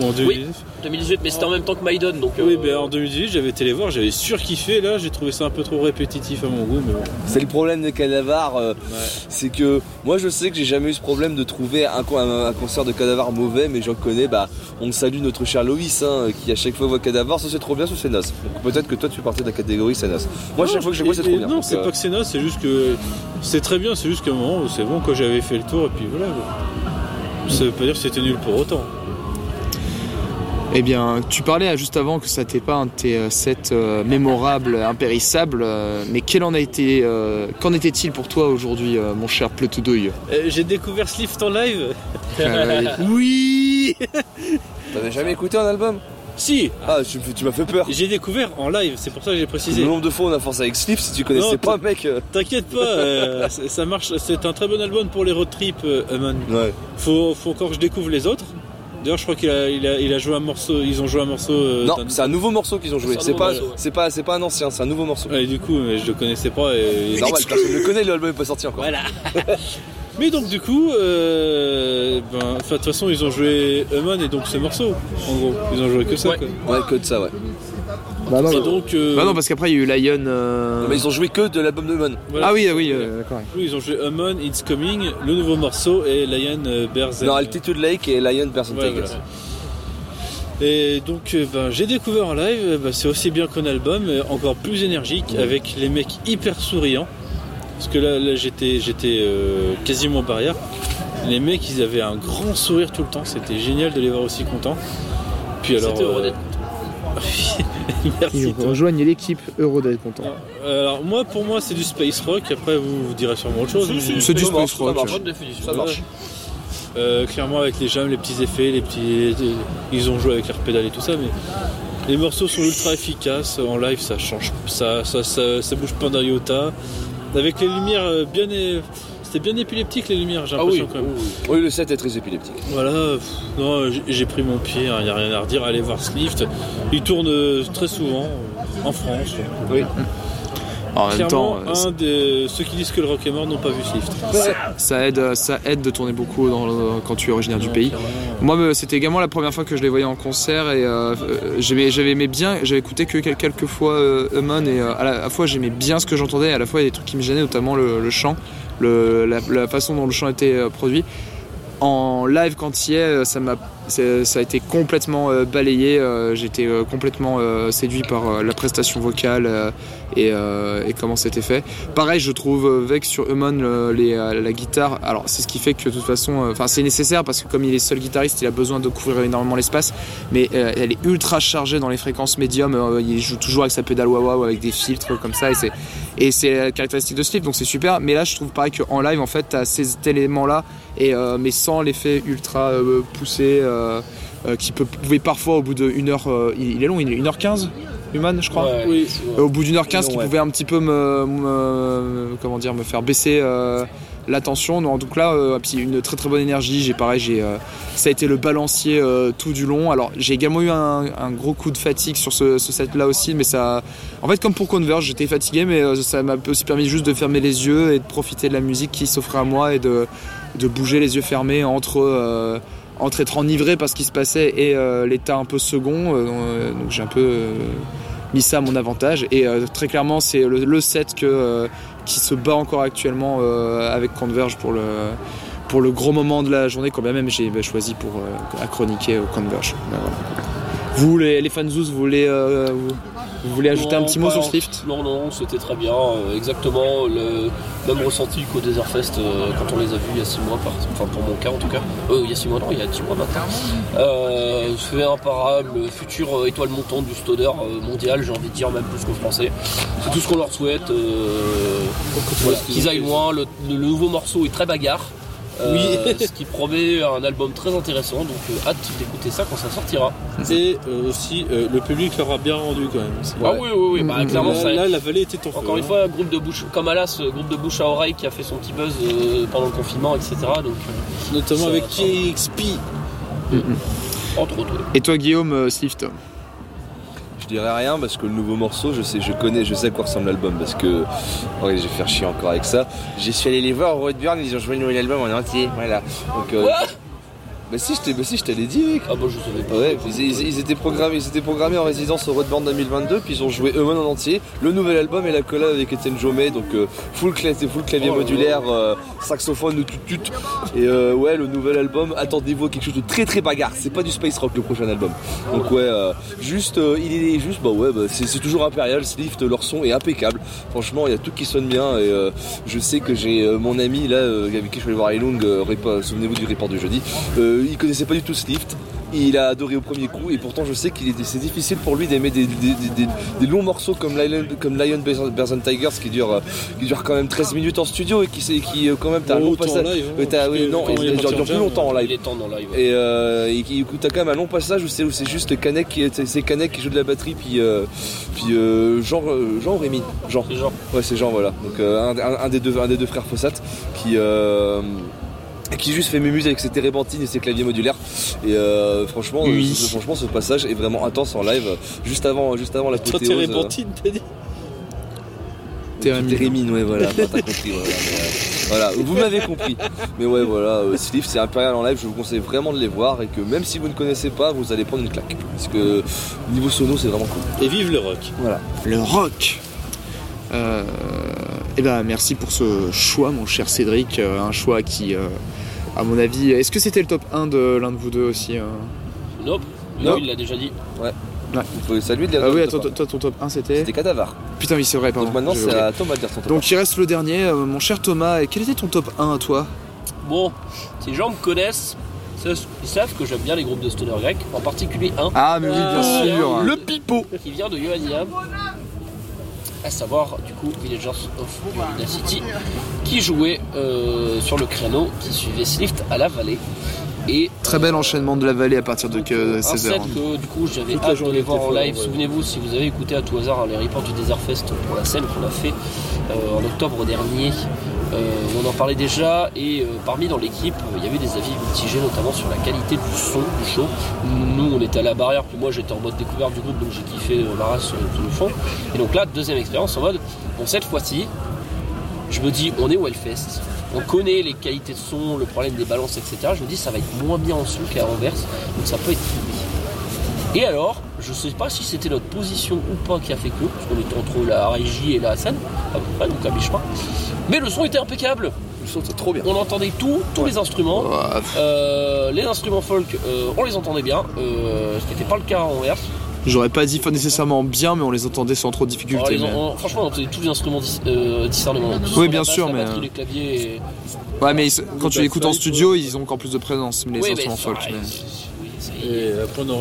ou en 2019. 2018, mais c'était en même temps que Maiden, donc. Oui, euh, ben en 2018, j'avais été les voir, j'avais surkiffé. Là, j'ai trouvé ça un peu trop répétitif à mon goût, mais bon. C'est le problème des cadavres, euh, Ouais. c'est que moi je sais que j'ai jamais eu ce problème de trouver un, con- un- un concert de cadavres mauvais, mais j'en connais, bah on salue notre cher Loïs hein, qui à chaque fois voit cadavres, ça c'est trop bien, ça c'est. Donc peut-être que toi tu fais partie de la catégorie c'est naze. Moi chaque fois que je vois c'est trop bien. Non, c'est euh, pas que c'est naze, c'est juste que c'est très bien, c'est juste qu'à un moment, c'est bon, quand j'avais fait le tour, et puis voilà. quoi. Ça veut pas dire que c'était nul pour autant. Eh bien, tu parlais euh, juste avant que ça n'était pas un de tes euh, sets euh, mémorables, impérissables, euh, mais quel en a été, euh, qu'en était-il pour toi aujourd'hui, euh, mon cher Pleutoudoy Euh, j'ai découvert Slift en live. Euh, Oui T'avais jamais écouté un album? Si, Ah tu, tu m'as fait peur. j'ai découvert en live, c'est pour ça que j'ai précisé. Le nombre de fois on a forcé avec Slip si tu connaissais Non, pas mec. euh, T'inquiète pas, euh, c'est- ça marche, c'est un très bon album pour les road trips, euh, Human. Ouais. Faut, faut encore que je découvre les autres. D'ailleurs, je crois qu'il a, il a, il a joué un morceau, ils ont joué un morceau. euh, Non, c'est un nouveau morceau qu'ils ont joué. C'est un C'est pas, c'est pas, c'est pas un ancien, c'est un nouveau morceau. Ouais, du coup, je le connaissais pas. Et... Normal, personne ne le connaît, l'album est pas sorti encore. Voilà. Mais donc du coup, euh, ben, de toute façon, ils ont joué Human et donc ce morceau. En gros, ils ont joué que ça. Ouais. Quoi. Ouais, que de ça, ouais. Bah, non, Et donc, euh, bah non, parce qu'après il y a eu Lion. euh, Non, mais ils ont joué que de l'album de Mon. voilà. Ah oui, ah oui, euh, d'accord. Oui, ils ont joué Human, It's Coming, le nouveau morceau et Lion euh, Bears. Non, and- Altitude Lake et Lion Person Ouais, Take It. voilà. Et donc, euh, ben, j'ai découvert en live, euh, ben, c'est aussi bien qu'un album, encore plus énergique, avec les mecs hyper souriants. Parce que là, là, j'étais, j'étais euh, quasiment barrière. Les mecs, ils avaient un grand sourire tout le temps. C'était génial de les voir aussi contents. Puis alors, C'était heureux d'être merci. Rejoignent l'équipe Euro d'être content. Alors moi, pour moi, c'est du space rock. Après, vous, vous direz sûrement autre chose. C'est du space ça rock. marche. bonne définition. Ça marche. Euh, clairement avec les jams, les petits effets, les petits. Ils ont joué avec leurs pédales et tout ça, mais les morceaux sont ultra efficaces. En live, ça change, ça, ça, ça, ça bouge pas d'un iota. Avec les lumières euh, bien, é- c'était bien épileptique les lumières. J'ai Ah oui, l'impression quand même. Oui, le set est très épileptique. Voilà. pff, non, j'ai- pris mon pied. Il n'y a rien à redire. Allez voir Slift. Il tourne euh, très souvent euh, en France. Oui. En même temps, Clairement, euh, un de ceux qui disent que le rock est mort n'ont pas vu Slift. ça aide, ça aide de tourner beaucoup dans le- quand tu es originaire du pays. Moi, c'était également la première fois que je les voyais en concert et euh, euh, j'aimais, j'avais aimé bien. J'avais écouté que quel- quelques fois euh, Human et euh, à la, à la fois j'aimais bien ce que j'entendais, et à la fois il y a des trucs qui me gênaient, notamment le, le chant, la, façon dont le chant était euh, produit. En live, quand il y est, euh, ça m'a, ça a été complètement euh, balayé. J'étais complètement séduit par la prestation vocale et, comment c'était fait. Pareil, je trouve Vex sur Human la guitare. Alors, c'est ce qui fait que de toute façon, enfin, c'est nécessaire parce que comme il est seul guitariste, il a besoin de couvrir énormément l'espace. Mais elle est ultra chargée dans les fréquences médium. il joue toujours avec sa pédale wah ou avec des filtres comme ça. Et c'est et c'est la caractéristique de Slip, donc c'est super. Mais là, je trouve pareil qu'en live, en fait, t'as ces éléments-là, et euh, mais sans l'effet ultra euh, poussé euh, qui peut pouvait parfois au bout d'une heure. il, il est long, il est 1h15, Human, je crois. Ouais, Oui. Au bout d'une heure quinze, qui Ouais. pouvait un petit peu me, me- comment dire, me faire baisser l'attention. Donc, Donc là, euh, une très très bonne énergie. J'ai pareil, j'ai, euh, ça a été le balancier euh, tout du long. Alors j'ai également eu un, gros coup de fatigue sur ce, set-là aussi, mais ça, en fait, comme pour Converge, j'étais fatigué, mais ça m'a aussi permis juste de fermer les yeux et de profiter de la musique qui s'offrait à moi et de, bouger les yeux fermés entre. être enivré par ce qui se passait et l'état un peu second, donc j'ai un peu mis ça à mon avantage. Et très clairement, c'est le, set que, qui se bat encore actuellement euh, avec Converge pour le, pour le gros moment de la journée, quand même j'ai bah, choisi pour euh, à chroniquer Converge. Vous, les, les fanzous, vous voulez, euh, vous voulez ajouter un petit mot sur Swift Non, non, c'était très bien. euh, exactement le même ressenti qu'au Desert Fest euh, quand on les a vus il y a 6 mois, par... enfin pour mon cas en tout cas. Euh, il y a 6 mois, non, il y a 10 mois maintenant. Euh, fait imparable, future euh, étoile montante du stoner mondial, j'ai envie de dire, même plus que français. C'est tout ce qu'on leur souhaite. euh, Qu'ils aillent loin. Le, le nouveau morceau est très bagarre. Euh, Oui. ce qui promet un album très intéressant, donc euh, hâte d'écouter ça quand ça sortira. Et euh, aussi, euh, le public leur a bien rendu quand même. Ah oui, oui, oui, bah, Mm, clairement, là, ça, là, la vallée était en feu. Encore une hein. fois, groupe de bouche, comme Alas, groupe de bouche à oreille qui a fait son petit buzz euh, pendant le confinement, etc. Donc, euh, Notamment ça- avec ça- KXP. entre autres. ouais. Et toi, Guillaume, euh, Swift Je dirais rien parce que le nouveau morceau, je sais, je connais, je sais à quoi ressemble l'album parce que. Oh, je vais faire chier encore avec ça. J'y suis allé les voir au Redburn, ils ont joué le nouvel album en entier, voilà. Donc, euh, Bah si, je t'ai- bah si, je te l'ai dit, mec. Ah bah je savais pas. Ouais, ils, ils- ils étaient programmés, ils étaient programmés en résidence au Roadburn 2022, puis ils ont joué eux-mêmes en entier, le nouvel album et la collab avec Etienne Jomet, donc euh, full, cla- full clavier Oh modulaire, euh, saxophone, tout, tout. Et euh, ouais, le nouvel album, attendez-vous à quelque chose de très très bagarre, c'est pas du space rock le prochain album. Donc ouais, juste, il est juste, bah ouais, bah, c'est toujours impérial, Slift, leur son est impeccable. Franchement, il y a tout qui sonne bien, et je sais que j'ai mon ami là, avec qui je suis allé voir Repa- souvenez-vous du report du jeudi, euh, il connaissait pas du tout Slift. Il a adoré au premier coup et pourtant je sais qu'il est c'est difficile pour lui d'aimer des, des- des- longs morceaux comme Lion, comme Lion Bears and Tigers qui dure euh, qui dure quand même 13 minutes en studio et qui qui euh, quand même t'as un long passage live, hein, oui, non il est il dure plus jam, longtemps en Il live est temps dans live. et, euh, et t'as quand même un long passage où c'est où c'est juste Canek qui est- c'est Canek qui joue de la batterie puis euh, puis euh, Jean euh, Jean ou Rémi? Jean C'est genre. Ouais, c'est Jean, voilà. Donc euh, un des deux, un des deux frères Fossat qui, euh, qui juste fait mémuse avec ses térébenthines et ses claviers modulaires. Et euh, franchement, euh, Oui. ce, franchement, ce passage est vraiment intense en live. Juste avant, juste avant la euh, répentine, t'as dit Térémine. Térémine, ouais, voilà. Enfin, T'as compris, voilà. mais, euh, voilà, vous m'avez compris. Mais ouais, voilà, euh, Sliff, c'est Imperial en live. Je vous conseille vraiment de les voir et que même si vous ne connaissez pas, vous allez prendre une claque. Parce que niveau sono, c'est vraiment cool. Et vive le rock. Voilà. Le rock. Euh, eh ben merci pour ce choix, mon cher Cédric. Euh, un choix qui, euh, à mon avis, est-ce que c'était le top 1 de l'un de vous deux aussi euh Nope. Non. Non, il l'a déjà dit. Vous pouvez saluer de Ah oui, attends, toi ton top 1 c'était C'était Cadavar. Putain, oui, c'est vrai, pardon. Donc maintenant, c'est à Thomas de dire son top. Donc il reste le dernier, euh, mon cher Thomas. Et quel était ton top 1 à toi Bon, si les gens me connaissent, ils savent que j'aime bien les groupes de stoner grecs, en particulier un Ah, mais oui, bien Euh, sûr. Le pipeau qui vient de Ioannina, à savoir du coup Villagers of Ioannina City, qui jouait euh, sur le créneau qui suivait Slift à la vallée. Et Très bel enchaînement de la vallée à partir de donc, euh, un 16h. set que du coup j'avais hâte de les voir en live. ouais. Souvenez-vous si vous avez écouté à tout hasard hein, les reports du Desert Fest pour la scène qu'on a fait euh, en octobre dernier. Euh, on en parlait déjà et euh, parmi dans l'équipe euh, il y avait des avis mitigés notamment sur la qualité du son du show. Nous on était à la barrière puis moi j'étais en mode découverte du groupe donc j'ai kiffé la race tout le fond. Et donc là deuxième expérience en mode bon cette fois-ci je me dis on est au Hellfest, on connaît les qualités de son, le problème des balances, etc. Je me dis ça va être moins bien en son qu'à Anvers, donc ça peut être pourri. Et alors, je sais pas si c'était notre position ou pas qui a fait que, parce qu'on était entre la régie et la scène, à peu près, donc à mi-chemin. Mais le son était impeccable. Le son, c'est trop bien. On entendait tout, tous les instruments. Euh, les instruments folk, euh, on les entendait bien, euh, ce qui n'était pas le cas à Anvers. J'aurais pas dit nécessairement bien, mais on les entendait sans trop de Alors, difficulté. les- mais- on- franchement, on entendait tous les instruments dis- euh, discernement. Oui, bien basse, sûr, la mais, batterie, les claviers. et- Ouais, mais ils- quand tu l'écoutes en backlight, studio, ils ont encore plus de présence, les Oui, instruments folk. mais- Et.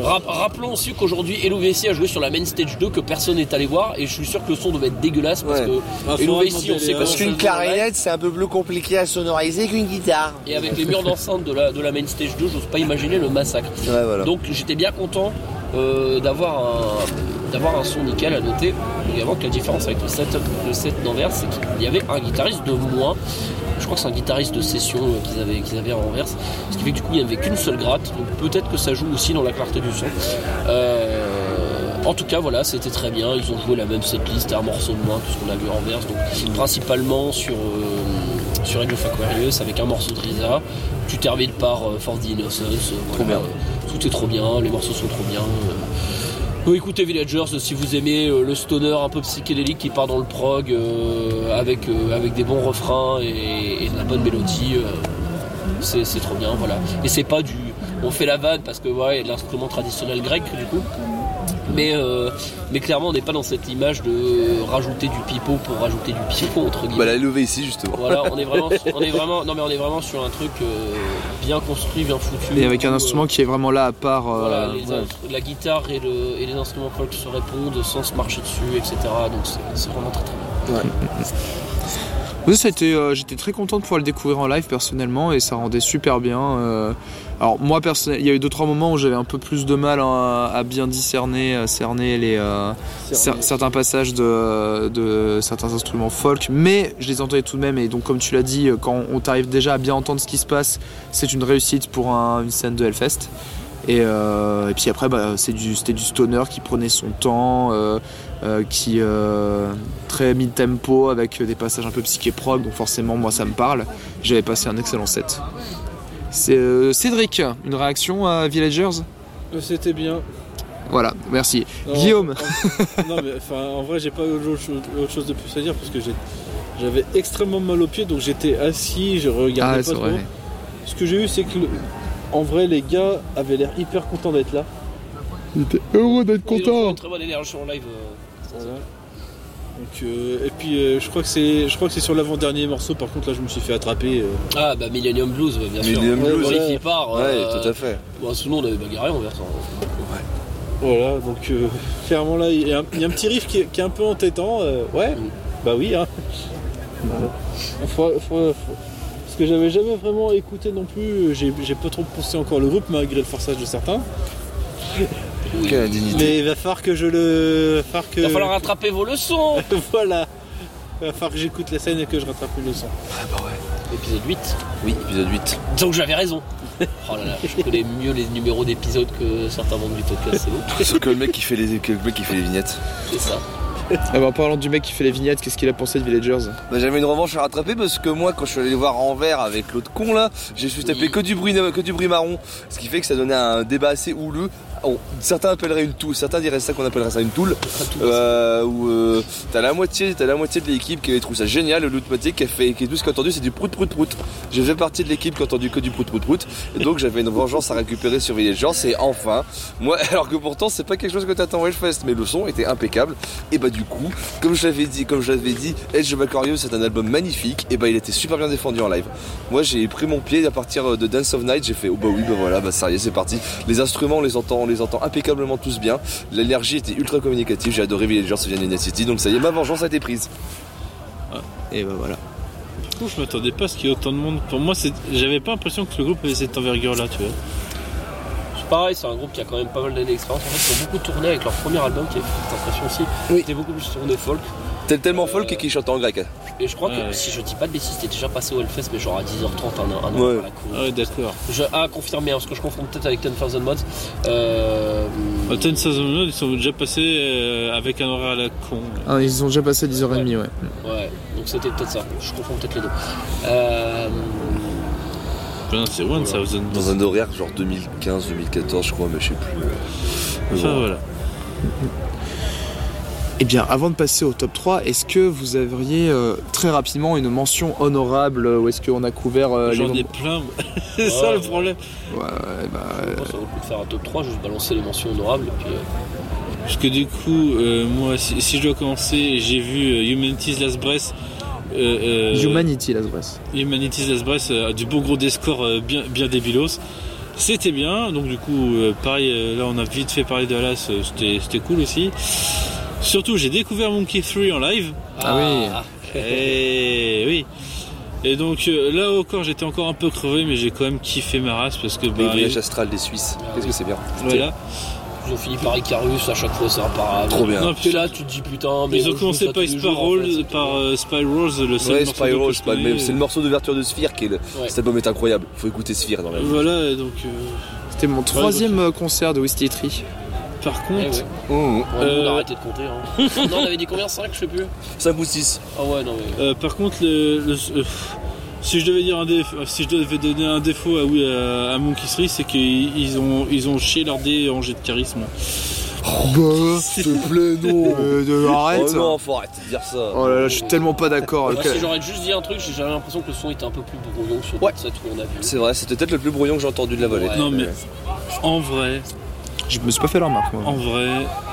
Rap- rappelons aussi qu'aujourd'hui LOVC a joué sur la main stage 2 que personne n'est allé voir et je suis sûr que le son devait être dégueulasse parce Ouais. que demander on sait Parce Qu'une live. clarinette, c'est un peu plus compliqué à sonoriser qu'une guitare. et avec les murs d'enceinte de la, de la main stage 2 j'ose pas imaginer le massacre. Ouais, voilà. Donc j'étais bien content euh, d'avoir un, d'avoir un son nickel à noter. Également que la différence avec le set, le set d'Anvers c'est qu'il y avait un guitariste de moins. Je crois que c'est un guitariste de session euh, qu'ils avaient, qu'ils avaient à Anvers. Ce qui fait que du coup il n'y avait qu'une seule gratte. Donc peut-être que ça joue aussi dans la clarté du son. Euh, en tout cas, voilà, c'était très bien. Ils ont joué la même setlist, un morceau de moins que ce qu'on a vu à Anvers. Donc, principalement sur, euh, sur Age of Aquarius avec un morceau de Risa. Tu termines par euh, For the Innocence. euh, voilà. bien. Tout est trop bien, les morceaux sont trop bien. Écoutez Villagers, si vous aimez euh, le stoner un peu psychédélique qui part dans le prog euh, avec, euh, avec des bons refrains et, de la bonne mélodie, c'est trop bien, voilà. Et c'est pas du. On fait la vanne parce que ouais, y a de l'instrument traditionnel grec du coup. Mais, euh, mais clairement, on n'est pas dans cette image de rajouter du pipeau pour rajouter du pipeau entre guillemets. Bah, la lever ici, justement. Voilà, on est vraiment, on est vraiment, non mais on est vraiment sur un truc euh, bien construit, bien foutu. Et avec un où, euh, instrument qui est vraiment là à part. euh, voilà, les ouais. instru- la guitare et, le- et les instruments folk se répondent sans se marcher dessus, etc. Donc c'est- vraiment très très bien. euh, j'étais très content de pouvoir le découvrir en live personnellement et ça rendait super bien. euh. alors moi personnellement, il y a eu deux trois moments où j'avais un peu plus de mal hein, à bien discerner, à cerner les euh, cer- certains passages de, de certains instruments folk, mais je les entendais tout de même et donc comme tu l'as dit, quand on t'arrive déjà à bien entendre ce qui se passe, c'est une réussite pour un- une scène de Hellfest. Et, euh, et puis après, bah, c'est du, c'était du stoner qui prenait son temps, euh, euh, qui euh, très mid tempo avec des passages un peu psyché prog, donc forcément moi ça me parle. J'avais passé un excellent set. C'est euh, Cédric, une réaction à Villagers? C'était bien. Voilà, merci. Non, Guillaume en- non, mais enfin, en vrai, j'ai pas autre chose, de plus à dire parce que j'ai- j'avais extrêmement mal aux pieds donc j'étais assis, je regardais Ah, pas c'est trop. vrai. Ce que j'ai eu, c'est que le- en vrai, les gars avaient l'air hyper contents d'être là. Il était heureux d'être Ils ont content. une très bonne énergie en live. Voilà. Donc, euh, et puis euh, je crois que c'est, je crois que c'est sur l'avant-dernier morceau. Par contre, là, je me suis fait attraper. euh. Ah bah Millennium Blues, bah, bien sûr. Millennium Ouais, Blues. Ouais. il part. Ouais, tout à fait. Bon, sinon, on avait bagarré en versant. Voilà, donc euh, clairement là, il y, a un, il y a un petit riff qui est, qui est un peu entêtant. euh, ouais, Mm. bah oui. Hein. Faut- faut- faut- Parce que j'avais jamais vraiment écouté non plus. J'ai, j'ai pas trop poussé encore le groupe malgré le forçage de certains. Quelle indignité. Mais il va falloir que je le. Va que. Il va falloir rattraper vos leçons. voilà. Il va falloir que j'écoute la scène et que je rattrape le son. Épisode 8. Oui, épisode 8. Donc j'avais raison. Oh là là, je connais mieux les numéros d'épisodes que certains membres du podcast, c'est bon. Sauf que le mec qui fait les, que le mec qui fait les vignettes. C'est ça. Ah bah, en parlant du mec qui fait les vignettes, qu'est-ce qu'il a pensé de Villagers Bah, j'avais une revanche à rattraper parce que moi quand je suis allé voir Anvers avec l'autre con là, j'ai su taper Oui. que du bruit que du bruit marron, ce qui fait que ça donnait un débat assez houleux. Oh, certains appelleraient une toule, certains diraient ça qu'on appellerait ça une toule. Euh, où euh, t'as la moitié, t'as la moitié de l'équipe qui trouve ça génial, l'autre moitié qui a fait, qui tout ce qui a entendu c'est du prout prout prout. J'ai fait partie de l'équipe qui a entendu que du prout prout prout, et donc j'avais une vengeance à récupérer sur Villagers, et enfin, moi, alors que pourtant c'est pas quelque chose que t'attends au Hellfest, mais le son était impeccable, et bah du coup, comme je l'avais dit, comme je l'avais dit, Edge of Aquarius c'est un album magnifique, et bah il était super bien défendu en live. Moi j'ai pris mon pied à partir de Dance of Night, j'ai fait oh bah oui bah voilà, bah ça y est c'est parti. Les instruments on les entend, on les entend impeccablement tous bien. L'énergie était ultra communicative, j'ai adoré Villagers et Vianney City, donc ça y est ma vengeance a été prise. Et bah voilà. Du coup, je m'attendais pas à ce qu'il y ait autant de monde. Pour moi, j'avais pas l'impression que le groupe avait cette envergure là, tu vois. C'est pareil, c'est un groupe qui a quand même pas mal d'années d'expérience. En fait, ils ont beaucoup tourné avec leur premier album qui cette impression aussi. Oui. C'était beaucoup plus tourné folk. T'es tellement folk et qui chante en grec. Et je crois que si je dis pas de bêtises, c'était déjà passé au Hellfest, mais genre à 10h30 un, an- Ouais. par la cour. Ah ouais, d'accord. Je, à confirmer, hein, parce que je confonds peut-être avec 10,000 Mods. Euh, Au Ten Thousand Mods, ils sont déjà passés euh, avec un horaire à la con. Ah, ils ont déjà passé 10h30, ouais. ouais, donc c'était peut-être ça. Je confonds peut-être les deux. Euh, C'est One Thousand Mods. Dans un horaire genre 2015-2014 je crois, mais je sais plus. Mais Enfin voilà. Eh bien, avant de passer au top 3, est-ce que vous auriez euh, très rapidement une mention honorable euh, Ou est-ce qu'on a couvert euh, les J'en ai plein. c'est ça le problème. Ouais, ouais, bah, je pense que ça vaut le coup de faire un top 3, juste balancer les mentions honorables. Et puis, euh, Parce que du coup, euh, moi, si, si je dois commencer, j'ai vu euh, Humanity's Last Breath. Euh, euh, Humanity, Las Bresse. Humanity's Last Breath euh, a du beau gros des scores euh, bien, bien débilos. C'était bien, donc du coup, euh, pareil, euh, là on a vite fait parler de Alas, euh, c'était c'était cool aussi. Surtout, j'ai découvert Monkey 3 en live. Ah oui. Et oui. Et donc euh, là encore, j'étais encore un peu crevé, mais j'ai quand même kiffé ma race parce que Les bah, voyages astral des Suisses, Ah qu'est-ce que c'est bien. voilà. Ils ont fini par Icarus, à chaque fois c'est imparable. Trop bien. Non, T'es là, tu te dis putain, mais Ils ont commencé par Spirals, par euh, Spirals, le seul Ouais, que c'est le morceau d'ouverture de Sphere qui est le. Ouais. Cet album est incroyable, faut écouter Sphere dans la vie. Voilà, donc euh, C'était mon troisième euh, concert de Wisty Tree. par Eh contre, ouais. Mmh. On a arrêté de compter. Hein. non, on avait dit combien? 5 Je sais plus. 5 ou 6. Ah ouais, non, mais. Euh, par contre, le, le- si je devais dire un défaut, si je devais donner un défaut à, oui, à, à Monkey 3, c'est qu'ils ils ont, ils ont chié leur dé en jet de charisme. Bah, S'il te plaît, non euh, arrête Oh non, faut arrêter de dire ça. Oh là là, je suis tellement pas d'accord. Moi, Ok. si j'aurais juste dit un truc, j'ai l'impression que le son était un peu plus brouillon que sur Ouais. cette où on a vu. C'est vrai, c'était peut-être le plus brouillon que j'ai entendu de la volée. Ouais. non mais en vrai, Je me suis pas fait la remarque, moi. en vrai,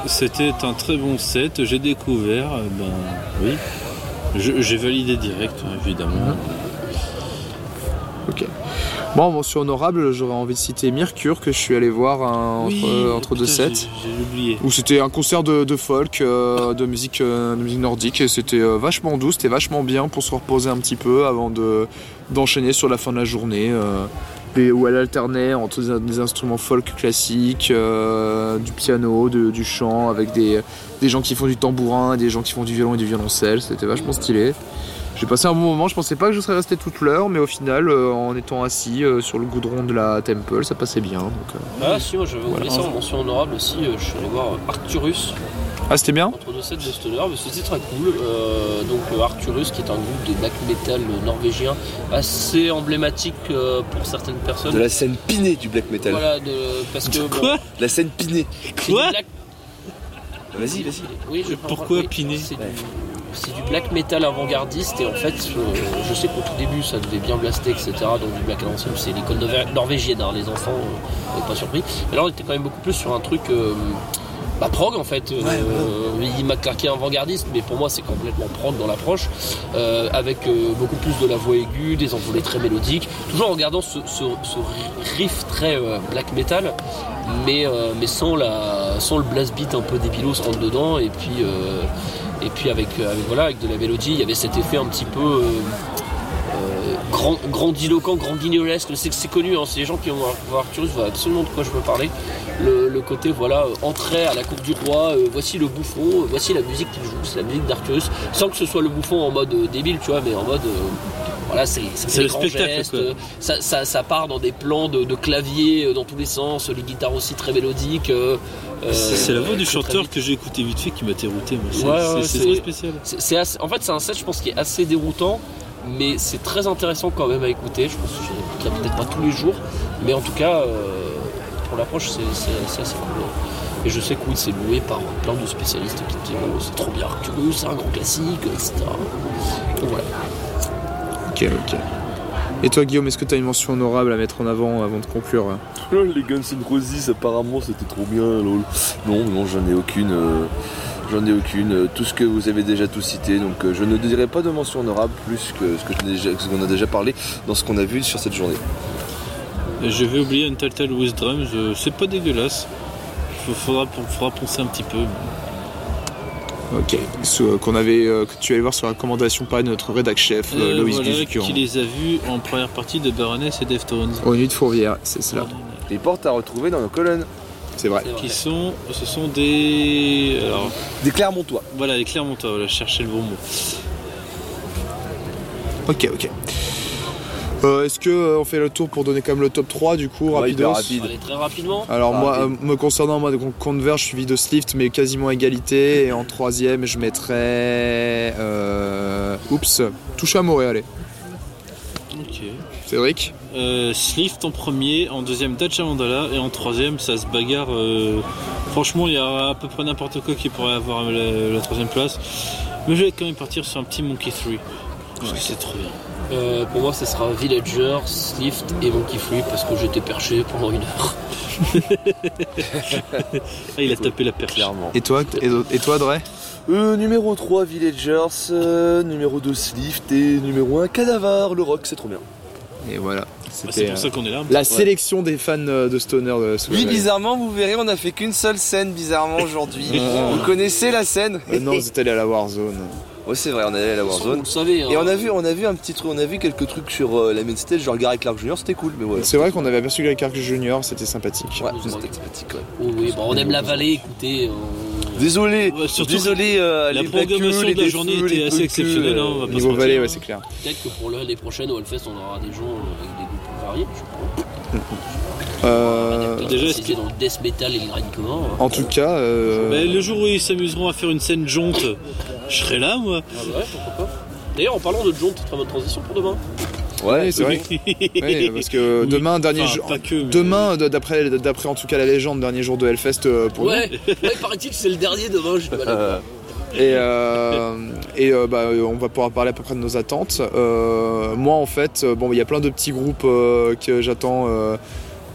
c'était un très bon set. J'ai découvert, euh, ben oui, j'ai validé direct, hein, évidemment. Ok. Bon, en mention honorable, j'aurais envie de citer Mercure que je suis allé voir hein, entre, Oui, entre deux sets. j'ai- oublié. Où c'était un concert de, de folk, euh, de, musique, euh, de musique nordique, et c'était euh, vachement doux, c'était vachement bien pour se reposer un petit peu avant de, d'enchaîner sur la fin de la journée. euh, et où elle alternait entre des, des instruments folk classiques, euh, du piano, de- du chant, avec des, des gens qui font du tambourin, des gens qui font du violon et du violoncelle, c'était vachement stylé. J'ai passé un bon moment, je pensais pas que je serais resté toute l'heure, mais au final, euh, en étant assis euh, sur le goudron de la Temple, ça passait bien. Donc, euh, Ah si, moi j'avais oublié ça en mention honorable aussi. euh, je suis allé voir Arcturus. Ah, c'était bien entre deux sets de stoner, mais c'était très cool. Euh, donc Arcturus, qui est un groupe de black metal norvégien assez emblématique euh, pour certaines personnes. De la scène pinée du black metal. Voilà, de- parce que bon, Quoi La scène pinée. Quoi Vas-y, vas-y. Oui, je Pourquoi oui, Pinet C'est du, c'est du black metal avant-gardiste et en fait, euh, je sais qu'au tout début ça devait bien blaster, etc. Donc du black à l'ancienne, c'est l'école norvé- norvégienne, hein, les enfants, euh, on pas surpris. Mais là, on était quand même beaucoup plus sur un truc. euh, bah, prog en fait, il dit McClarky avant-gardiste, mais pour moi c'est complètement prog dans l'approche, euh, avec beaucoup plus de la voix aiguë, des envolées très mélodiques, toujours en gardant ce, ce- ce riff très black metal, mais, mais sans, la, sans le blast beat un peu débilos rentre dedans, et puis, et puis avec, avec, voilà, de la mélodie, il y avait cet effet un petit peu euh, euh, grand, grandiloquent, grand guignolesque, c'est c'est connu, hein, c'est les gens qui ont voir Arcturus voient absolument de quoi je veux parler. Le, côté voilà, euh, à la cour du roi, euh, voici le bouffon, euh, voici la musique qu'il joue, c'est la musique d'Arcturus, sans que ce soit le bouffon en mode euh, débile, tu vois, mais en mode euh, voilà, c'est le spectacle, gestes, ça, ça, ça part dans des plans de, de clavier euh, dans tous les sens, les guitares aussi très mélodiques. euh, euh, C'est la voix du chanteur que j'ai écouté vite fait qui m'a dérouté. C'est Ouais, très spécial. Assez- en fait, c'est un set, je pense, qui est assez déroutant, mais c'est très intéressant quand même à écouter. Je pense que je l'écouterai peut-être pas tous les jours, mais en tout cas, euh, pour l'approche, c'est assez cool. Et je sais que oui, c'est loué par plein de spécialistes qui disent oh, c'est trop bien c'est un grand classique, etc. Donc voilà. Ok, ok. Et toi, Guillaume, est-ce que tu as une mention honorable à mettre en avant avant de conclure Lol, les Guns N' Roses, apparemment, c'était trop bien, lol. Non, non, j'en ai aucune. euh, J'en ai aucune. Euh, Tout ce que vous avez déjà tout cité, donc euh, je ne dirai pas de mention honorable plus que ce déjà- qu'on a déjà parlé dans ce qu'on a vu sur cette journée. Je vais oublier un Telltale with Drums. euh, C'est pas dégueulasse. Il faudra, faudra penser un petit peu. Ok. Ce- euh, qu'on avait, euh, que tu allais voir sur la recommandation par de notre rédac chef, euh, Euh, Loïs voilà, qui les a vus en première partie de Baroness et Deftones. Au Nuit de Fourvière, c'est cela. Les portes à retrouver dans nos colonnes. C'est vrai. C'est vrai. Qui sont, ce sont des, alors Des Clermontois. voilà, les Clermontois. Voilà, je cherchais le bon mot. Ok, ok. Euh, Est-ce que euh, on fait le tour pour donner quand même le top 3 du coup, Ouais, rapidos rapide. Allez, très rapidement. Alors Ah, moi, rapide. euh, me concernant, moi, de Converge, suivi de Slift, mais quasiment à égalité. Et en troisième, je mettrais... Euh... Oups, Touche à Montréal. Ok. Cédric Euh, Slift en premier, en deuxième Dacha Mandala et en troisième ça se bagarre. euh, franchement, il y a à peu près n'importe quoi qui pourrait avoir la, la troisième place. Mais je vais quand même partir sur un petit Monkey 3. Parce que c'est trop bien. Euh, pour moi, ce sera Villager, Slift et Monkey Free parce que j'étais perché pendant une heure. Ah, il a tapé la perche. Clairement. Et toi, et, toi, Dre? Euh, numéro 3, Villagers. euh, numéro 2, Slift. Et numéro 1, Cadavar. Le rock, c'est trop bien. Et voilà. Ah, c'est pour ça qu'on est là. la sélection des fans euh, de Stoner de Oui, bizarrement, vous verrez, on a fait qu'une seule scène, bizarrement, aujourd'hui. Ah. Vous connaissez la scène? Euh, non, vous êtes allé à la Warzone. Ouais, c'est vrai, on est allé à la Vous Warzone. le savez. hein. Et on a vu, on a vu un petit truc, on a vu quelques trucs sur euh, la main stage, genre Gary Clark Jr. C'était cool, mais voilà. C'est vrai qu'on avait aperçu Greg Clark Junior, c'était sympathique. Ouais, c'était sympathique, ouais. Oh oui, bon, on aime la vallée, écoutez. on- Désolé, Ouais, surtout désolé. euh, La les programmation de la les journée était assez exceptionnelle. hein, on va euh, Niveau. Valais, ouais, c'est clair. Peut-être que pour l'année prochaine au Hellfest, on aura des gens avec des goûts plus variés. Je sais pas. Euh, déjà, spécialisés dans le death metal et le grindcore. hein. en tout cas, euh, Bah, le jour où ils s'amuseront à faire une scène jonte, je serai là moi. Ah ouais, pourquoi pas. D'ailleurs, en parlant de Jaunt, très bonne transition pour demain. Ouais, c'est vrai. Oui, parce que Oui. demain, dernier Enfin, jour. pas que, mais- Demain, d- d'après, d'après en tout cas la légende, dernier jour de Hellfest euh, pour Ouais, ouais paraît-il que c'est le dernier demain, je nous. Et, euh, et euh, bah, on va pouvoir parler à peu près de nos attentes. Euh, moi, en fait, euh, bon, il y a plein de petits groupes euh, que j'attends. euh,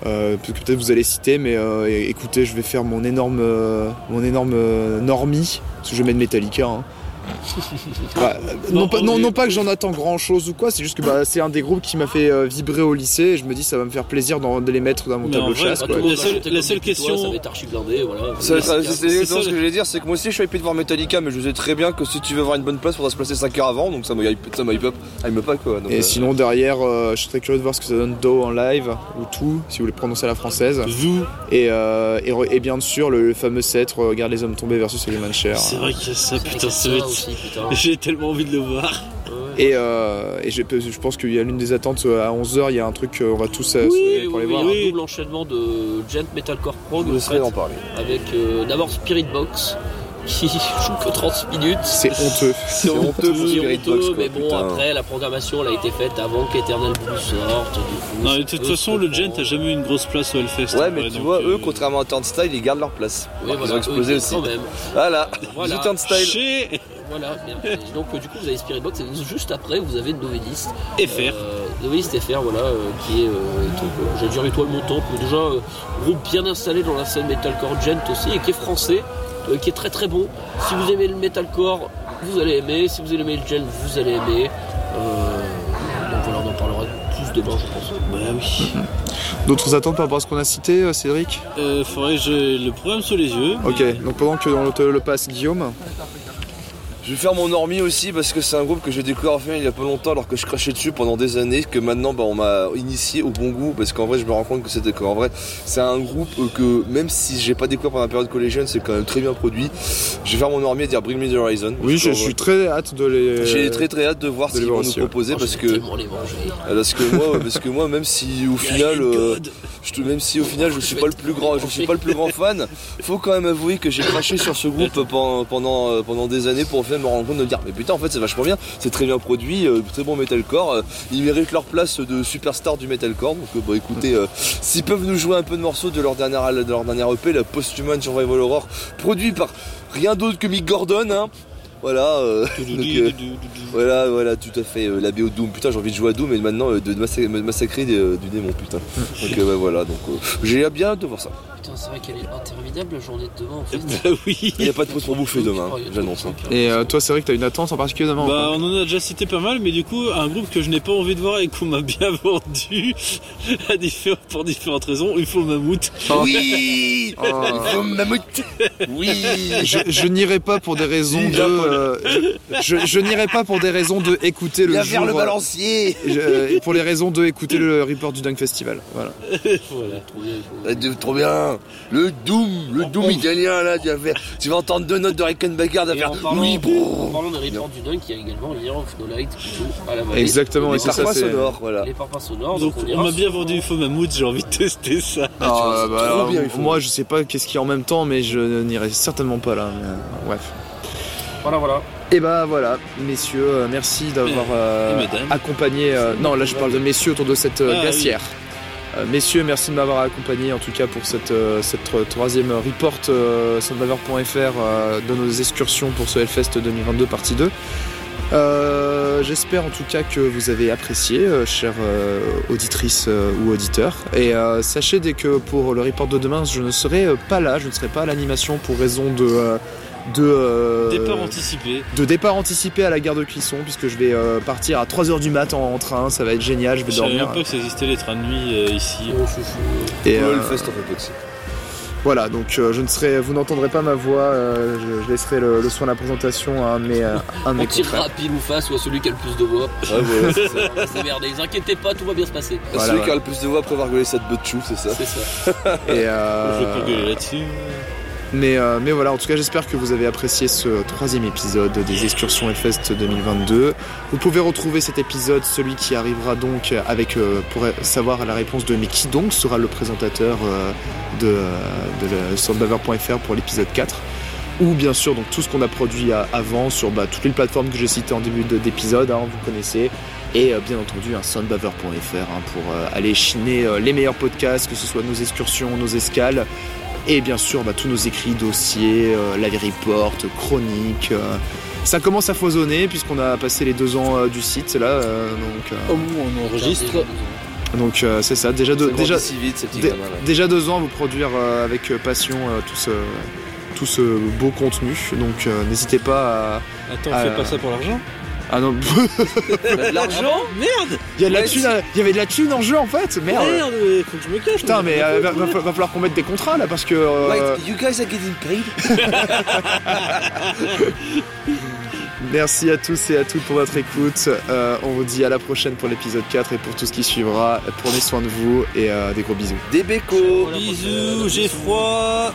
euh, que peut-être vous allez citer, mais euh, écoutez, je vais faire mon énorme, euh, mon énorme euh, normie, parce que je vais mettre Metallica. hein. Bah, non, Non, pas, on non, est- non pas que j'en attends grand chose ou quoi, c'est juste que bah, c'est un des groupes qui m'a fait euh, vibrer au lycée et je me dis ça va me faire plaisir d'en- de les mettre dans mon Mais tableau de vrai, chasse. Quoi. La seule- la question- Ça va être archi blindé, voilà. Ça- ça- C'est ce que je voulais dire, c'est que moi aussi je suis hypé de voir Metallica, mais je sais très bien que si tu veux avoir une bonne place, faudra se placer 5 heures avant, donc ça me hype, ça me hype up, hype pas quoi. Donc, Et euh, sinon derrière, euh, je serais curieux de voir ce que ça donne Do en live, ou tout, si vous voulez prononcer à la française. Zou, Et, euh, et, bien sûr le, le fameux set, regarde les hommes tombés versus les Manchers. c'est vrai qu'il y a ça, putain, ça ça va être- aussi, putain. J'ai tellement envie de le voir. Et, euh, et je pense qu'il y a l'une des attentes euh, à 11h, il y a un truc, euh, on va tous se Oui, pour les oui, voir. il y a Oui. un double enchaînement de gent metalcore prog je en serais fait, d'en parler. avec euh, d'abord Spirit Box qui joue que 30 minutes. C'est honteux. C'est honteux pour c'est Spirit honteux, Box, quoi, mais bon, putain. après, la programmation elle a été faite avant qu'Eternal Blue sorte. Non, de toute façon, le Gent a jamais eu une grosse place au Hellfest. Ouais, en mais tu vois, euh, eux, contrairement à Turnstile, ils gardent leur place. Oui, Alors qu'ils voilà, ont explosé eux, aussi. Quand même. Voilà, Voilà. Chez Voilà, bien. Et donc euh, du coup vous avez Spirit Box et juste après vous avez Novelist. FR. Euh, Novelist FR, voilà, euh, qui est, euh, euh, j'allais dire étoile montante, mais déjà euh, groupe bien installé dans la scène metalcore gent aussi et qui est français, euh, qui est très très bon. Si vous aimez le metalcore, vous allez aimer. Si vous aimez le gent, vous allez aimer. Euh, donc voilà, on en parlera plus demain, je pense. Bah oui. D'autres attentes par rapport à ce qu'on a cité, Cédric? Euh, faudrait que j'ai le programme sous les yeux. Ok, donc pendant que on te le passe Guillaume. Je vais faire mon normie aussi parce que c'est un groupe que j'ai découvert enfin il y a pas longtemps alors que je crachais dessus pendant des années que maintenant bah, on m'a initié au bon goût parce qu'en vrai je me rends compte que c'était qu'en vrai c'est un groupe que même si j'ai pas découvert pendant la période collégienne c'est quand même très bien produit. Je vais faire mon normie et dire Bring Me the Horizon. Oui, je suis très hâte de les. J'ai très très hâte de voir de ce qu'ils vont nous ouais. proposer Moi, parce je que les parce que moi parce que moi même si au final euh, même si au final je suis suis pas le plus grand fan faut quand même avouer que j'ai craché sur ce groupe euh, pendant des années pour faire me rendre compte de me dire mais putain en fait c'est vachement bien c'est très bien produit euh, très bon metalcore euh, ils méritent leur place de superstar du metalcore donc bah écoutez s'ils peuvent nous jouer un peu de morceaux de leur dernière de leur dernière EP la Posthuman Survival Horror produit par rien d'autre que Mick Gordon hein voilà euh, donc, voilà, voilà, tout à fait. euh, la BO Doom, putain, j'ai envie de jouer à Doom et maintenant euh, de massa- me massacrer des, euh, du démon, putain. Donc euh, bah, voilà, donc euh, j'ai bien hâte de voir ça. Putain, c'est vrai qu'elle est interminable la journée de demain en fait. Bah oui. Il n'y a pas de pause pour bouffer demain, Oh, j'annonce. hein. Et euh, toi, c'est vrai que t'as une attente en particulier demain Bah, on en a déjà cité pas mal, mais du coup, un groupe que je n'ai pas envie de voir et qu'on m'a bien vendu à pour différentes raisons, il faut Mammouth. Oui Oh. Il faut mammouth Oui Je, je n'irai pas pour des raisons de. Euh, je je n'irai pas pour des raisons de écouter le Viens jour. vers le euh, balancier pour les raisons de écouter le report du Dunk Festival. Voilà. voilà. Trop bien, il faut- Ah, de- Trop bien Le Doom, le Doom italien là, tu vas, faire, tu vas entendre deux notes de Rickenbacker, tu vas faire en parlant, oui, en bon parlant des reports du Dunk, il y a également Year of No Light qui joue à la vallée. Exactement, et Les c'est ça. parfums c'est- sonores, voilà. Les parfums sonores. Donc, on on m'a bien vendu il faut Mammouth, j'ai envie de tester ça. Ah, vois, c'est bah, alors, bien, moi, je sais pas qu'est-ce qu'il y a en même temps, mais je n'irai certainement pas là. mais, euh, bref. Voilà, voilà. Et bah voilà, messieurs, euh, merci d'avoir euh, accompagné. euh, non, là je parle de messieurs autour de cette euh, Ah, glacière. Messieurs, merci de m'avoir accompagné en tout cas pour cette, euh, cette tro- troisième report euh, euh, de nos excursions pour ce Hellfest 2022 partie 2. Euh, J'espère en tout cas que vous avez apprécié, euh, chères euh, auditrices euh, ou auditeurs. Et euh, sachez dès que pour le report de demain, je ne serai euh, pas là, je ne serai pas à l'animation pour raison de... de euh, Départ anticipé. de départ anticipé à la gare de Clisson puisque je vais euh, partir à 3h du mat en, en train, ça va être génial, je vais Je savais dormir. même pas que ça existait les trains de nuit euh, ici. Oh, chouchou. Et euh, le fest en fait aussi. voilà, donc euh, je ne serai, vous n'entendrez pas ma voix, euh, je, je laisserai le, le soin de la présentation à un de mes, euh, un de On mes tirera confrères. pile ou face ou à celui qui a le plus de voix. Ouais, voilà, c'est ça. S'émerder. Ne inquiétez pas, tout va bien se passer. Voilà, Celui qui a le plus de voix après avoir gueulé cette butt chou, c'est ça. C'est ça. Et, Je euh, vais pas gueuler là-dessus. Mais, euh, mais voilà, en tout cas j'espère que vous avez apprécié ce troisième épisode des excursions Hellfest 2022. Vous pouvez retrouver cet épisode, celui qui arrivera donc avec, euh, pour savoir la réponse de mais qui donc sera le présentateur euh, de, de soundbaver.fr pour l'épisode 4 ou bien sûr donc tout ce qu'on a produit avant sur bah, toutes les plateformes que j'ai citées en début de- d'épisode, hein, vous connaissez, et euh, bien entendu un soundbaver.fr hein, pour euh, aller chiner euh, les meilleurs podcasts, que ce soit nos excursions, nos escales, et bien sûr bah, tous nos écrits, dossiers, euh, live report, chroniques. euh. ça commence à foisonner puisqu'on a passé les deux ans euh, du site là, euh, donc on enregistre. donc c'est ça. Déjà deux, Ça déjà, grandit si vite, ces petits dé- gamins, là. déjà deux ans à vous produire avec passion tout ce tout ce beau contenu. Donc n'hésitez pas à Attends, Ah, fais euh, pas ça pour l'argent ah non, de l'argent Merde il y a de la Ouais, thune, si. à- il y avait de la thune en jeu en fait. Merde. Merde, mais faut que je me cache. Putain, mais euh, va, va- va falloir qu'on mette des contrats là parce que. euh, Wait, you guys are getting paid? Merci à tous et à toutes pour votre écoute. Euh, on vous dit à la prochaine pour l'épisode 4 et pour tout ce qui suivra. Prenez soin de vous et euh, des gros bisous. Des bécos Bisous, j'ai froid.